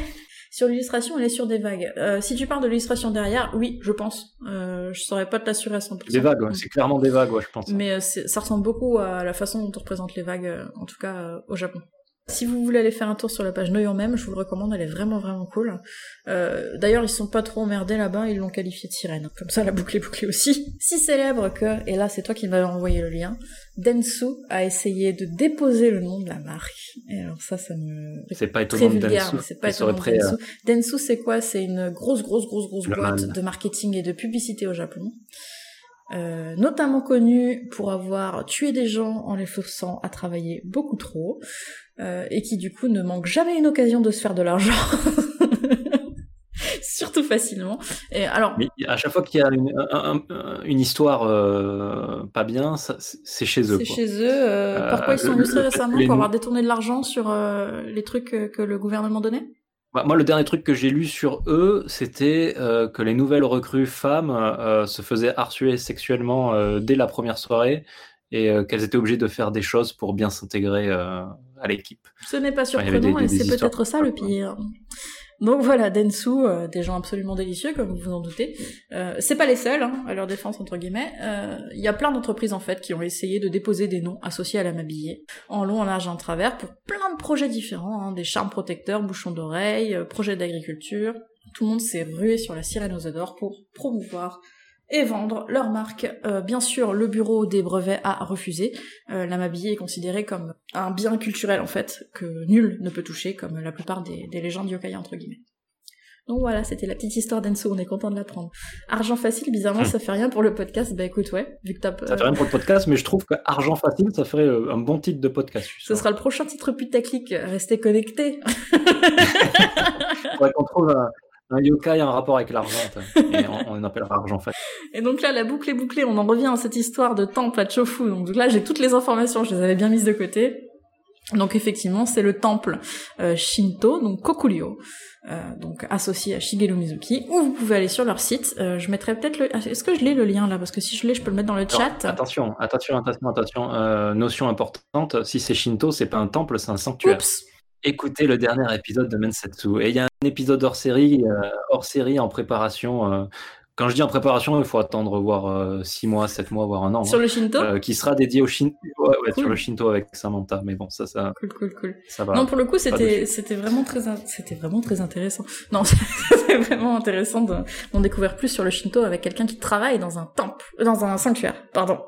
Sur l'illustration, elle est sur des vagues. Euh, si tu parles de l'illustration derrière, oui, je pense. Euh, je saurais pas te l'assurer à 100%. Des vagues, ouais. c'est clairement des vagues, ouais, je pense. Mais euh, ça ressemble beaucoup à la façon dont on représente les vagues, euh, en tout cas euh, au Japon. Si vous voulez aller faire un tour sur la page Know Your Meme, je vous le recommande, elle est vraiment vraiment cool. Euh, D'ailleurs, ils sont pas trop emmerdés là-bas, ils l'ont qualifié de sirène. Comme ça, la boucle est bouclée aussi. Si célèbre que, et là c'est toi qui m'avais envoyé le lien, Densu a essayé de déposer le nom de la marque. Et alors ça, ça me... C'est pas étonnant de Densu. c'est pas étonnant. prêt Densu, Densu c'est quoi? C'est une grosse, grosse, grosse, grosse boîte man. de marketing et de publicité au Japon. Euh, notamment connue pour avoir tué des gens en les forçant à travailler beaucoup trop, euh, et qui du coup ne manque jamais une occasion de se faire de l'argent. Surtout facilement. Et alors, Mais à chaque fois qu'il y a une, un- un- une histoire euh, pas bien, c'est chez eux. c'est chez eux. Euh, pourquoi ils sont le- illustrés le- récemment les pour avoir détourné de l'argent sur euh, les trucs que le gouvernement donnait? Bah, Moi, le dernier truc que j'ai lu sur eux, c'était euh, que les nouvelles recrues femmes euh, se faisaient harceler sexuellement euh, dès la première soirée et qu'elles étaient obligées de faire des choses pour bien s'intégrer à l'équipe. Ce n'est pas surprenant et c'est peut-être ça le pire. Donc voilà, Densu, euh, des gens absolument délicieux, comme vous vous en doutez. Euh, c'est pas les seuls, hein, à leur défense, entre guillemets. Euh, il y a plein d'entreprises, en fait, qui ont essayé de déposer des noms associés à la mabillée, en long, en large en travers, pour plein de projets différents, hein, des charmes protecteurs, bouchons d'oreilles, projets d'agriculture. Tout le monde s'est rué sur la sirène aux pour promouvoir et vendre leur marque. Euh, bien sûr, le bureau des brevets a refusé. Euh, la mabillée est considérée comme un bien culturel en fait que nul ne peut toucher, comme la plupart des, légendes yokai entre guillemets. Donc voilà, c'était la petite histoire d'Enso, on est content de l'apprendre. Argent facile, bizarrement, hmm. ça fait rien pour le podcast. Bah écoute, ouais, vu que t'as... Ça fait rien pour le podcast, mais je trouve que Argent facile, ça ferait euh, un bon titre de podcast. Ce sera le prochain titre putaclic, restez connectés. Faudrait qu'on trouve un, un yokai a un rapport avec l'argent, et on, on appellera argent fait. Et donc là, la boucle est bouclée, on en revient à cette histoire de temple à Chofu. Donc là, j'ai toutes les informations, je les avais bien mises de côté. Donc effectivement, c'est le temple euh, Shinto, donc Kokuryo, euh, donc associé à Shigeru Mizuki, où vous pouvez aller sur leur site. Euh, je mettrai peut-être le... Est-ce que je l'ai le lien là? Parce que si je l'ai, je peux le mettre dans le chat. Attention, attention, attention, attention. Euh, notion importante, si c'est Shinto, c'est pas un temple, c'est un sanctuaire. Oups écoutez le dernier épisode de Mensetsu. Et il y a un épisode hors série, euh, hors série en préparation. Euh, quand je dis en préparation, il faut attendre voir 6 euh, mois, 7 mois, voire un an. Sur le Shinto Qui sera dédié au Shinto. Ouais, sur le Shinto avec Samantha. Mais bon, ça, ça. Cool, cool, cool. Ça va. Non, pour le coup, c'était, vraiment très, c'était vraiment très intéressant. Non, c'était vraiment intéressant d'en découvrir plus sur le Shinto avec quelqu'un qui travaille dans un temple, dans un sanctuaire, pardon.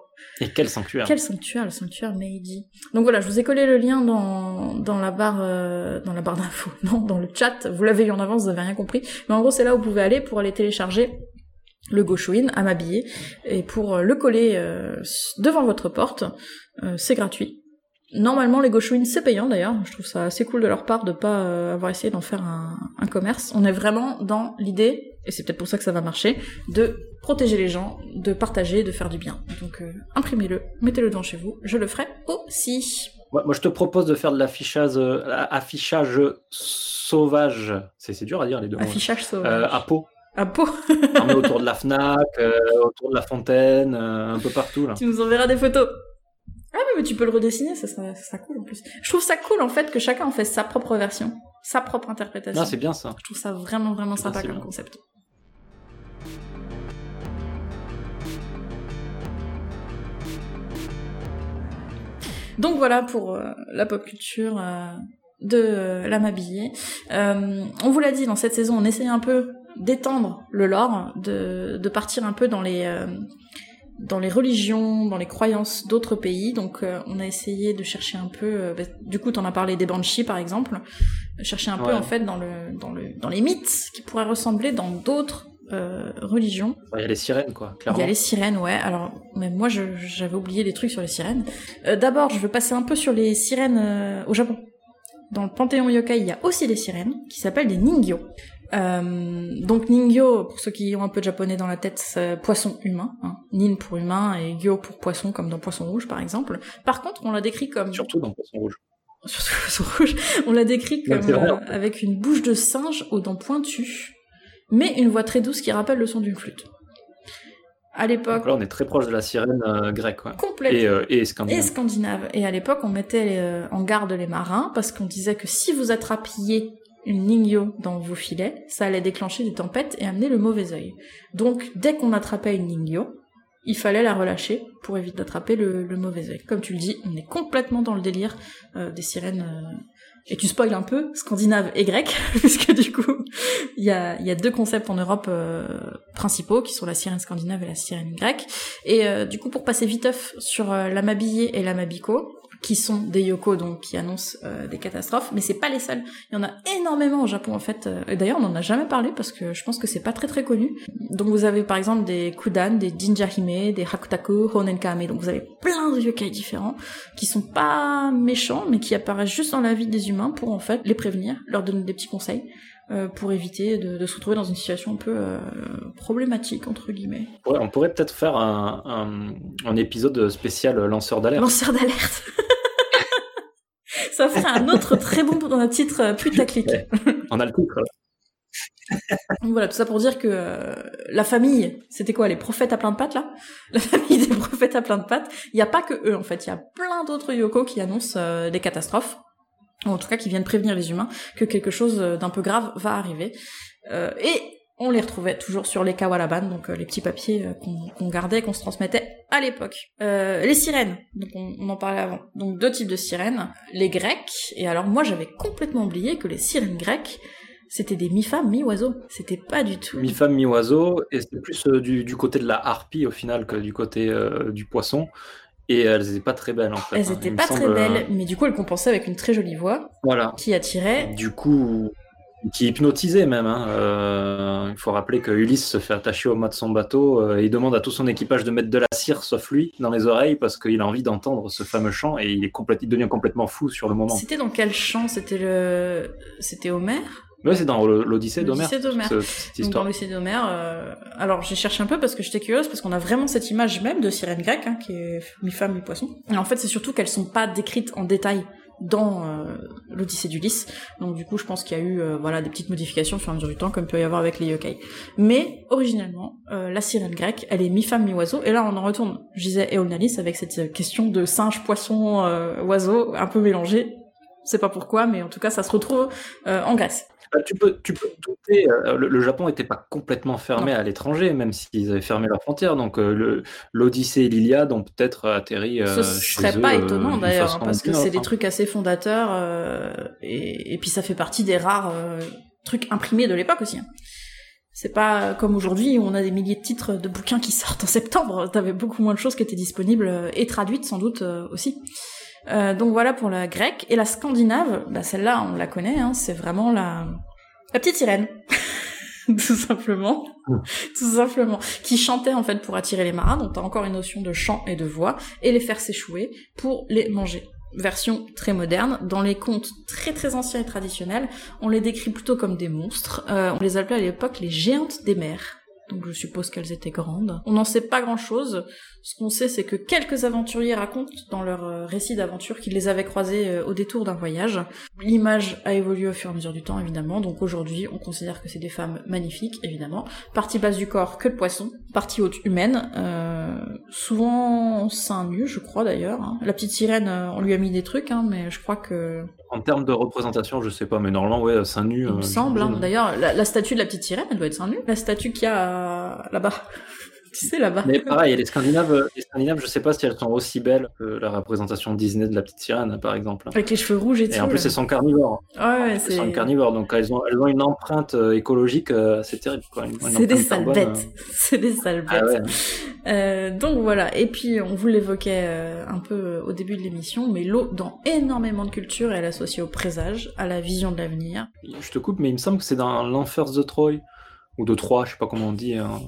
Et quel sanctuaire Quel sanctuaire, le sanctuaire Meiji. Donc voilà, je vous ai collé le lien dans, dans la barre euh, dans la barre d'infos, non, dans le chat. Vous l'avez eu en avance, vous avez rien compris. Mais en gros, c'est là où vous pouvez aller pour aller télécharger le Goshuin à m'habiller et pour le coller euh, devant votre porte. Euh, c'est gratuit. Normalement, les Goshuin, c'est payant d'ailleurs. Je trouve ça assez cool de leur part de pas avoir essayé d'en faire un, un commerce. On est vraiment dans l'idée et c'est peut-être pour ça que ça va marcher, de protéger les gens, de partager, de faire du bien. Donc euh, imprimez-le, mettez-le devant chez vous, je le ferai aussi. moi, je te propose de faire de l'affichage euh, affichage sauvage. C'est dur à dire les deux Affichage sauvage. Euh, à peau. À peau. autour de la FNAC, autour de la fontaine, un peu partout. Là. Tu nous enverras des photos. Ah mais, tu peux le redessiner, ça sera, ça sera, cool en plus. Je trouve ça cool en fait que chacun en fait sa propre version, sa propre interprétation. Non, c'est bien ça. Je trouve ça vraiment vraiment sympa comme concept. Donc voilà pour euh, la pop culture euh, de euh, la m'habiller. on vous l'a dit, dans cette saison, on essaye un peu d'étendre le lore, de, de, partir un peu dans les dans les religions, dans les croyances d'autres pays. Donc on a essayé de chercher un peu. Bah, du coup, t'en as parlé des banshees par exemple. Chercher un peu en fait dans le dans le dans les mythes qui pourraient ressembler dans d'autres euh, religion. Il y a les sirènes, quoi, clairement. Il y a les sirènes, ouais. Alors, même moi, j'avais oublié des trucs sur les sirènes. Euh, D'abord, je veux passer un peu sur les sirènes euh, au Japon. Dans le panthéon yokai, il y a aussi des sirènes qui s'appellent des ningyo. Euh, donc ningyo, pour ceux qui ont un peu de japonais dans la tête, c'est poisson humain. Hein. Nin pour humain et gyo pour poisson, comme dans Poisson Rouge, par exemple. Par contre, on l'a décrit comme... Surtout dans Poisson Rouge. Surtout Poisson Rouge. On l'a décrit comme avec une bouche de singe aux dents pointues mais une voix très douce qui rappelle le son d'une flûte. À l'époque. Là, on est très proche de la sirène euh, grecque. Complètement. Euh, et, scandinave. Et scandinave. Et à l'époque, on mettait euh, en garde les marins parce qu'on disait que si vous attrapiez une ningyo dans vos filets, ça allait déclencher des tempêtes et amener le mauvais œil. Donc, dès qu'on attrapait une ningyo, il fallait la relâcher pour éviter d'attraper le, mauvais œil. Comme tu le dis, on est complètement dans le délire des sirènes et tu spoil un peu, scandinave et grec, puisque du coup, il y a, deux concepts en Europe euh, principaux, qui sont la sirène scandinave et la sirène grecque. Et euh, du coup, pour passer viteuf sur euh, la Mabillé et la Mabiko, qui sont des yoko donc qui annoncent euh, des catastrophes, mais c'est pas les seuls. Il y en a énormément au Japon en fait. Euh, et d'ailleurs, on en a jamais parlé parce que je pense que c'est pas très très connu. Donc vous avez par exemple des Kudan, des Jinjahime, des Hakutaku, Honenkame. Donc vous avez plein de yokai différents qui sont pas méchants, mais qui apparaissent juste dans la vie des humains pour en fait les prévenir, leur donner des petits conseils. Euh, pour éviter de, de, se retrouver dans une situation un peu euh, problématique entre guillemets. Ouais, on pourrait peut-être faire un, un, un, épisode spécial lanceur d'alerte. Lanceur d'alerte. Ça ferait un autre très bon titre putaclic. On a le titre. voilà, tout ça pour dire que euh, la famille, c'était quoi les prophètes à plein de pattes là? La famille des prophètes à plein de pattes. Il n'y a pas que eux en fait, il y a plein d'autres yoko qui annoncent euh, des catastrophes, ou en tout cas qui viennent prévenir les humains que quelque chose d'un peu grave va arriver. et on les retrouvait toujours sur les kawalaban, donc les petits papiers qu'on gardait, qu'on se transmettait à l'époque. les sirènes, donc on, on, en parlait avant. Donc deux types de sirènes, les grecs. Et alors moi j'avais complètement oublié que les sirènes grecques c'était des mi-femmes, mi-oiseaux. C'était pas du tout. Mi-femme, mi-oiseau, et c'est plus euh, du, côté de la harpie au final que du côté euh, du poisson. Et elles étaient pas très belles en fait. Elles étaient pas très belles, mais du coup elles compensaient avec une très jolie voix. Voilà. Qui attirait. Du coup, qui hypnotisait même. Hein. Euh, il faut rappeler que Ulysse se fait attacher au mât de son bateau et il demande à tout son équipage de mettre de la cire, sauf lui, dans les oreilles parce qu'il a envie d'entendre ce fameux chant et il, est il devient complètement fou sur le moment. C'était dans quel chant? C'était le, c'était Homère? Oui, c'est dans l'Odyssée d'Homère. L'Odyssée dans l'Odyssée d'Homère. Euh... Alors j'ai cherché un peu parce que j'étais curieuse parce qu'on a vraiment cette image même de sirène grecque hein, qui est mi-femme mi-poisson. Et en fait c'est surtout qu'elles sont pas décrites en détail dans euh, l'Odyssée d'Ulysse. Donc du coup je pense qu'il y a eu euh, voilà des petites modifications sur un mesure du temps comme peut y avoir avec les yokai. Mais originellement euh, la sirène grecque elle est mi-femme mi-oiseau et là on en retourne. Je disais Eonalis avec cette question de singe poisson oiseau un peu mélangé. C'est pas pourquoi mais en tout cas ça se retrouve en Grèce. Bah, tu peux, tu peux douter. Euh, le, Japon n'était pas complètement fermé à l'étranger, même s'ils avaient fermé leurs frontières. Donc euh, l'Odyssée et l'Iliade ont peut-être atterri. Euh, Ce serait pas étonnant d'ailleurs, hein, parce que c'est des trucs assez fondateurs et, puis ça fait partie des rares trucs imprimés de l'époque aussi. Hein. C'est pas comme aujourd'hui où on a des milliers de titres de bouquins qui sortent en septembre. T'avais beaucoup moins de choses qui étaient disponibles et traduites sans doute aussi. Euh, donc voilà pour la grecque. Et la scandinave, bah celle-là, on la connaît, hein, c'est vraiment la... la petite sirène. tout simplement. tout simplement. Qui chantait en fait pour attirer les marins, donc t'as encore une notion de chant et de voix, et les faire s'échouer pour les manger. Version très moderne. Dans les contes très très anciens et traditionnels, on les décrit plutôt comme des monstres. Euh, on les appelait à l'époque les géantes des mers donc je suppose qu'elles étaient grandes. On n'en sait pas grand-chose. Ce qu'on sait, c'est que quelques aventuriers racontent dans leur euh, récit d'aventure qu'ils les avaient croisées euh, au détour d'un voyage. L'image a évolué au fur et à mesure du temps, évidemment, donc aujourd'hui, on considère que c'est des femmes magnifiques, évidemment. Partie basse du corps, que de poisson. Partie haute, humaine. Euh, souvent seins nus, je crois d'ailleurs. Hein. La petite sirène, on lui a mis des trucs, hein, mais je crois que en termes de représentation, je sais pas, mais normalement, ouais, seins nus. Il me semble, hein. d'ailleurs, la, statue de la petite sirène, elle doit être seins nus. La statue qu'il y a là-bas. tu sais, là-bas. Mais pareil, les Scandinaves, les Scandinaves, je sais pas si elles sont aussi belles que la représentation Disney de la petite sirène, par exemple. Avec les cheveux rouges et, tout. Et en plus, elles sont carnivores. Ouais, c'est. Elles sont carnivores, donc elles ont, elles ont une empreinte euh, écologique euh, assez terrible, C'est des sales bêtes. Euh. C'est des sales ah bêtes. donc voilà. Et puis, on vous l'évoquait un peu au début de l'émission, mais l'eau, dans énormément de cultures, elle est associée au présage, à la vision de l'avenir. Je te coupe, mais il me semble que c'est dans l'Enfer de Troy ou de Troie, je sais pas comment on dit, hein,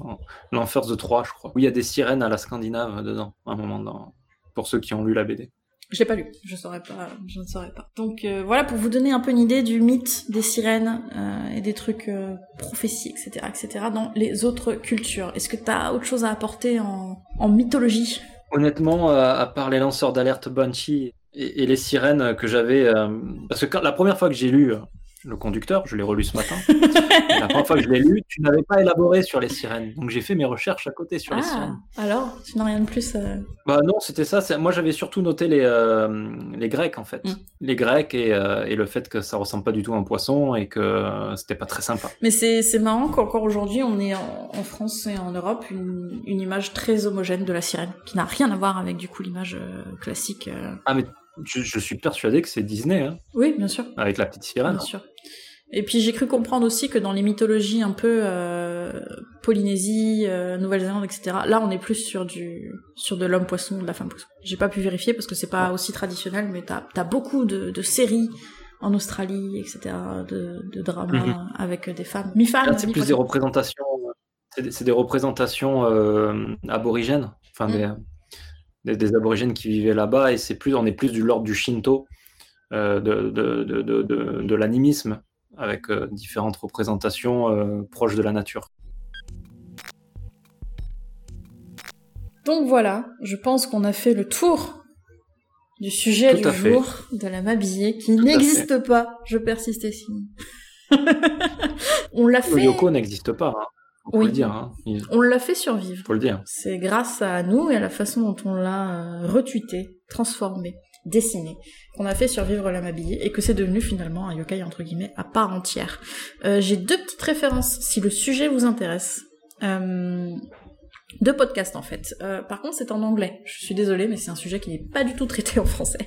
l'enfer de Troie, je crois. Où il y a des sirènes à la Scandinave dedans, à un moment, dans... pour ceux qui ont lu la BD. Je l'ai pas lu, je saurais pas, je ne saurais pas. Donc euh, voilà pour vous donner un peu une idée du mythe des sirènes euh, et des trucs euh, prophéties, etc., etc. dans les autres cultures. Est-ce que tu as autre chose à apporter en, en mythologie? Honnêtement, à part les lanceurs d'alerte Banshee et, et, les sirènes que j'avais, parce que quand, la première fois que j'ai lu le conducteur, je l'ai relu ce matin. la première fois que je l'ai lu, tu n'avais pas élaboré sur les sirènes. Donc j'ai fait mes recherches à côté sur les ah, sirènes. Alors, tu n'as rien de plus euh Bah non, c'était ça. Moi j'avais surtout noté les, euh, les Grecs en fait. Mm. Les Grecs euh, et, le fait que ça ressemble pas du tout à un poisson et que c'était pas très sympa. Mais c'est marrant qu'encore aujourd'hui on est en, France et en Europe une, une, image très homogène de la sirène qui n'a rien à voir avec du coup l'image classique. Ah mais je, suis persuadé que c'est Disney. Hein, oui, bien sûr. Avec la petite sirène. Bien sûr. Et puis j'ai cru comprendre aussi que dans les mythologies un peu euh, Polynésie, euh, Nouvelle-Zélande, etc. Là, on est plus sur du sur de l'homme poisson, de la femme poisson. J'ai pas pu vérifier parce que c'est pas aussi traditionnel, mais t'as as beaucoup de, de, séries en Australie, etc. de, de dramas mhm. avec des femmes, mi-femmes. C'est plus des représentations, c'est des, représentations euh, aborigènes, enfin mm. des des, aborigènes qui vivaient là-bas, et c'est plus, on est plus du l'ordre du Shinto, euh, de, de, de, de l'animisme, avec euh, différentes représentations euh, proches de la nature. Donc voilà, je pense qu'on a fait le tour du sujet du jour de la m'habiller qui n'existe pas. Je persiste ici. on l'a fait. Yoko n'existe pas. Hein. On le dire. Hein. On l'a fait survivre. Faut le dire. C'est grâce à nous et à la façon dont on l'a euh, retweeté, transformé, dessiné, qu'on a fait survivre la Mabille et que c'est devenu finalement un yokai entre guillemets à part entière. Euh, J'ai deux petites références si le sujet vous intéresse. Euh, deux podcasts en fait. Euh, par contre, c'est en anglais. Je suis désolée, mais c'est un sujet qui n'est pas du tout traité en français.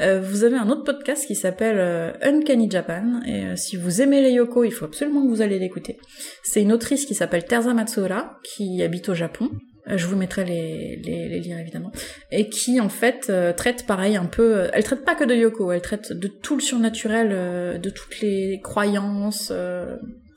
Euh, vous avez un autre podcast qui s'appelle euh, Uncanny Japan, et euh, si vous aimez les yoko, il faut absolument que vous allez l'écouter. C'est une autrice qui s'appelle Terza Matsuura, qui habite au Japon. Euh, je vous mettrai les, les, les, liens évidemment. Et qui en fait traite pareil un peu. Elle traite pas que de yoko, elle traite de tout le surnaturel, de toutes les croyances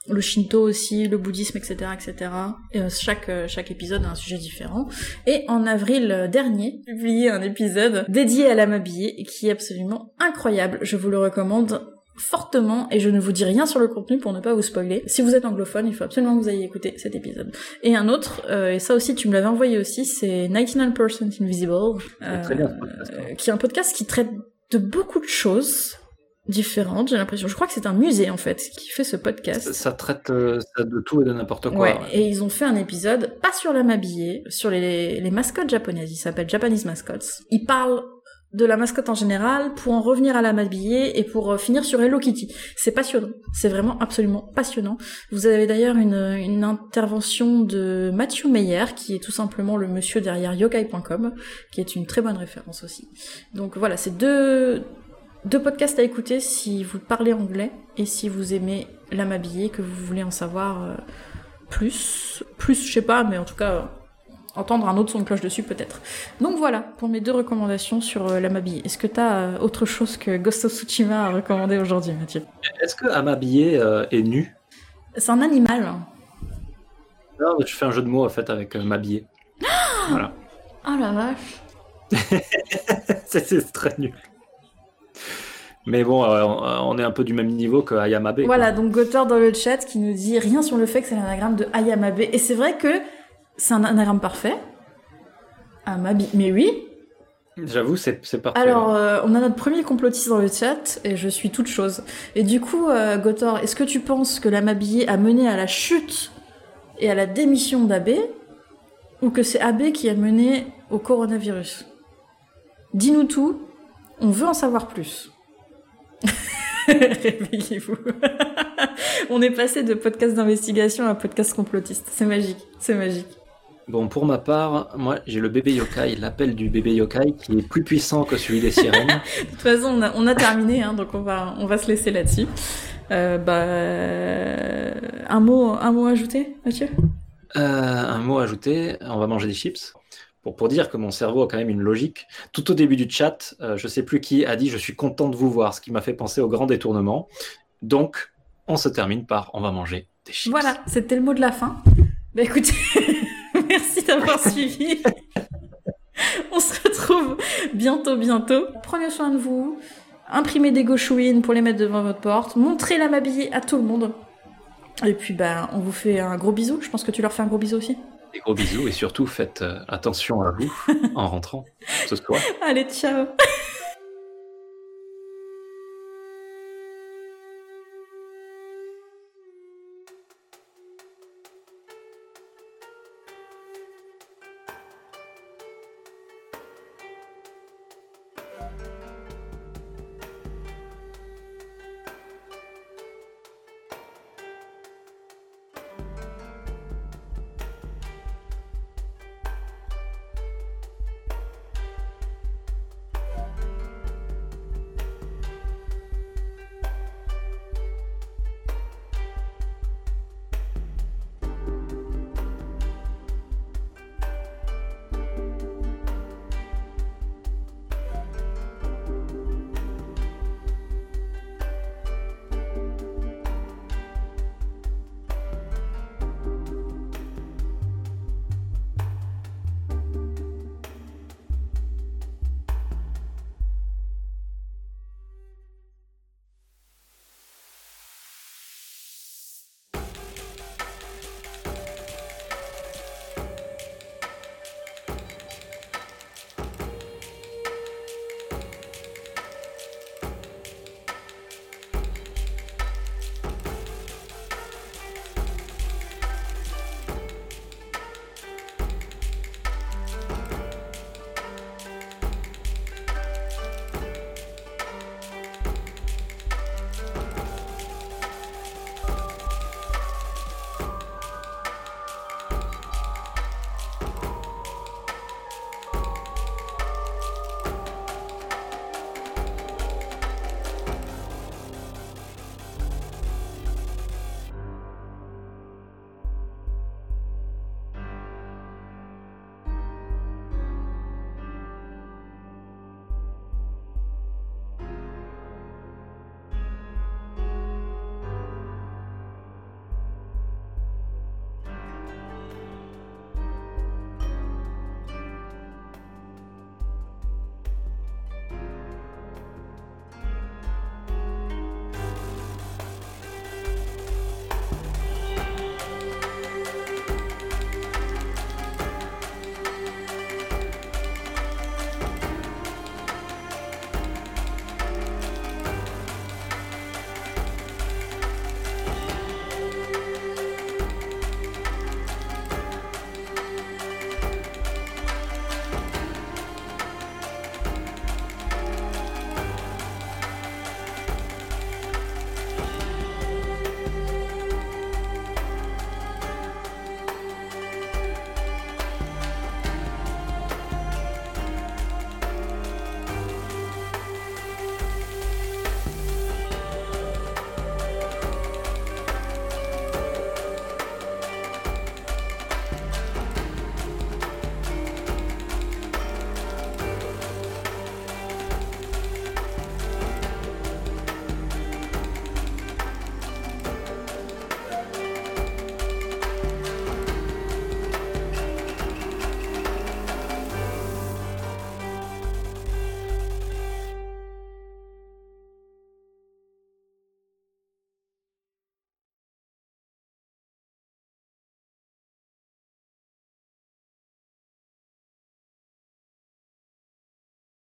le shinto aussi, le bouddhisme, etc., etc. Et euh, chaque euh, chaque épisode a un sujet différent. Et en avril dernier, j'ai publié un épisode dédié à la mabillée qui est absolument incroyable. Je vous le recommande fortement et je ne vous dis rien sur le contenu pour ne pas vous spoiler. Si vous êtes anglophone, il faut absolument que vous ayez écouté cet épisode. Et un autre, euh, et ça aussi tu me l'avais envoyé aussi, c'est 99% Invisible, qui est un podcast qui traite de beaucoup de choses différentes, j'ai l'impression. Je crois que c'est un musée en fait qui fait ce podcast. Ça, traite euh, de tout et de n'importe quoi. Ouais, et ils ont fait un épisode pas sur la mabillée, sur les, les mascottes japonaises. Il s'appelle Japanese Mascots. Ils parlent de la mascotte en général pour en revenir à la mabillée et pour euh, finir sur Hello Kitty. C'est passionnant. C'est vraiment absolument passionnant. Vous avez d'ailleurs une, une intervention de Matthew Meyer qui est tout simplement le monsieur derrière yokai.com qui est une très bonne référence aussi. Donc voilà, c'est deux deux podcasts à écouter si vous parlez anglais et si vous aimez la m'habiller, que vous voulez en savoir euh, plus. Plus, je sais pas, mais en tout cas, euh, entendre un autre son de cloche dessus peut-être. Donc voilà, pour mes deux recommandations sur euh, la m'habiller. Est-ce que tu as autre chose que Ghost of Tsushima à recommander aujourd'hui, Mathieu? Est-ce que Amabillé est nu C'est un animal. Non, je fais un jeu de mots en fait avec m'habiller. voilà. Oh la vache C'est très nul. Mais bon, euh, on est un peu du même niveau que Ayamabe. Voilà, donc Gotter dans le chat qui nous dit rien sur le fait que c'est l'anagramme de Ayamabe. Et c'est vrai que c'est un anagramme parfait. Amabi, mais oui. J'avoue, c'est parfait. Alors, euh, on a notre premier complotiste dans le chat, et je suis toute chose. Et du coup, euh, Gotor, est-ce que tu penses que l'Amabillé a mené à la chute et à la démission d'Abe, ou que c'est Abe qui a mené au coronavirus? Dis-nous tout, on veut en savoir plus. Réveillez-vous. On est passé de podcast d'investigation à podcast complotiste. C'est magique, c'est magique. Bon, pour ma part, moi j'ai le bébé yokai, l'appel du bébé yokai qui est plus puissant que celui des sirènes. de toute façon, on a, terminé, hein, donc on va, on va se laisser là-dessus. Euh, bah, un mot, un mot ajouté, Mathieu? Euh, Un mot ajouté, on va manger des chips pour, dire que mon cerveau a quand même une logique. Tout au début du chat, euh, je ne sais plus qui a dit je suis content de vous voir, ce qui m'a fait penser au grand détournement. Donc, on se termine par on va manger des chips. Voilà, c'était le mot de la fin. Bah écoutez, merci d'avoir suivi. on se retrouve bientôt, bientôt. Prenez soin de vous. Imprimez des gauchouines pour les mettre devant votre porte. Montrez la mabillée à tout le monde. Et puis, ben, on vous fait un gros bisou. Je pense que tu leur fais un gros bisou aussi. Des gros bisous et surtout faites euh, attention à vous en rentrant ce soir. Allez, ciao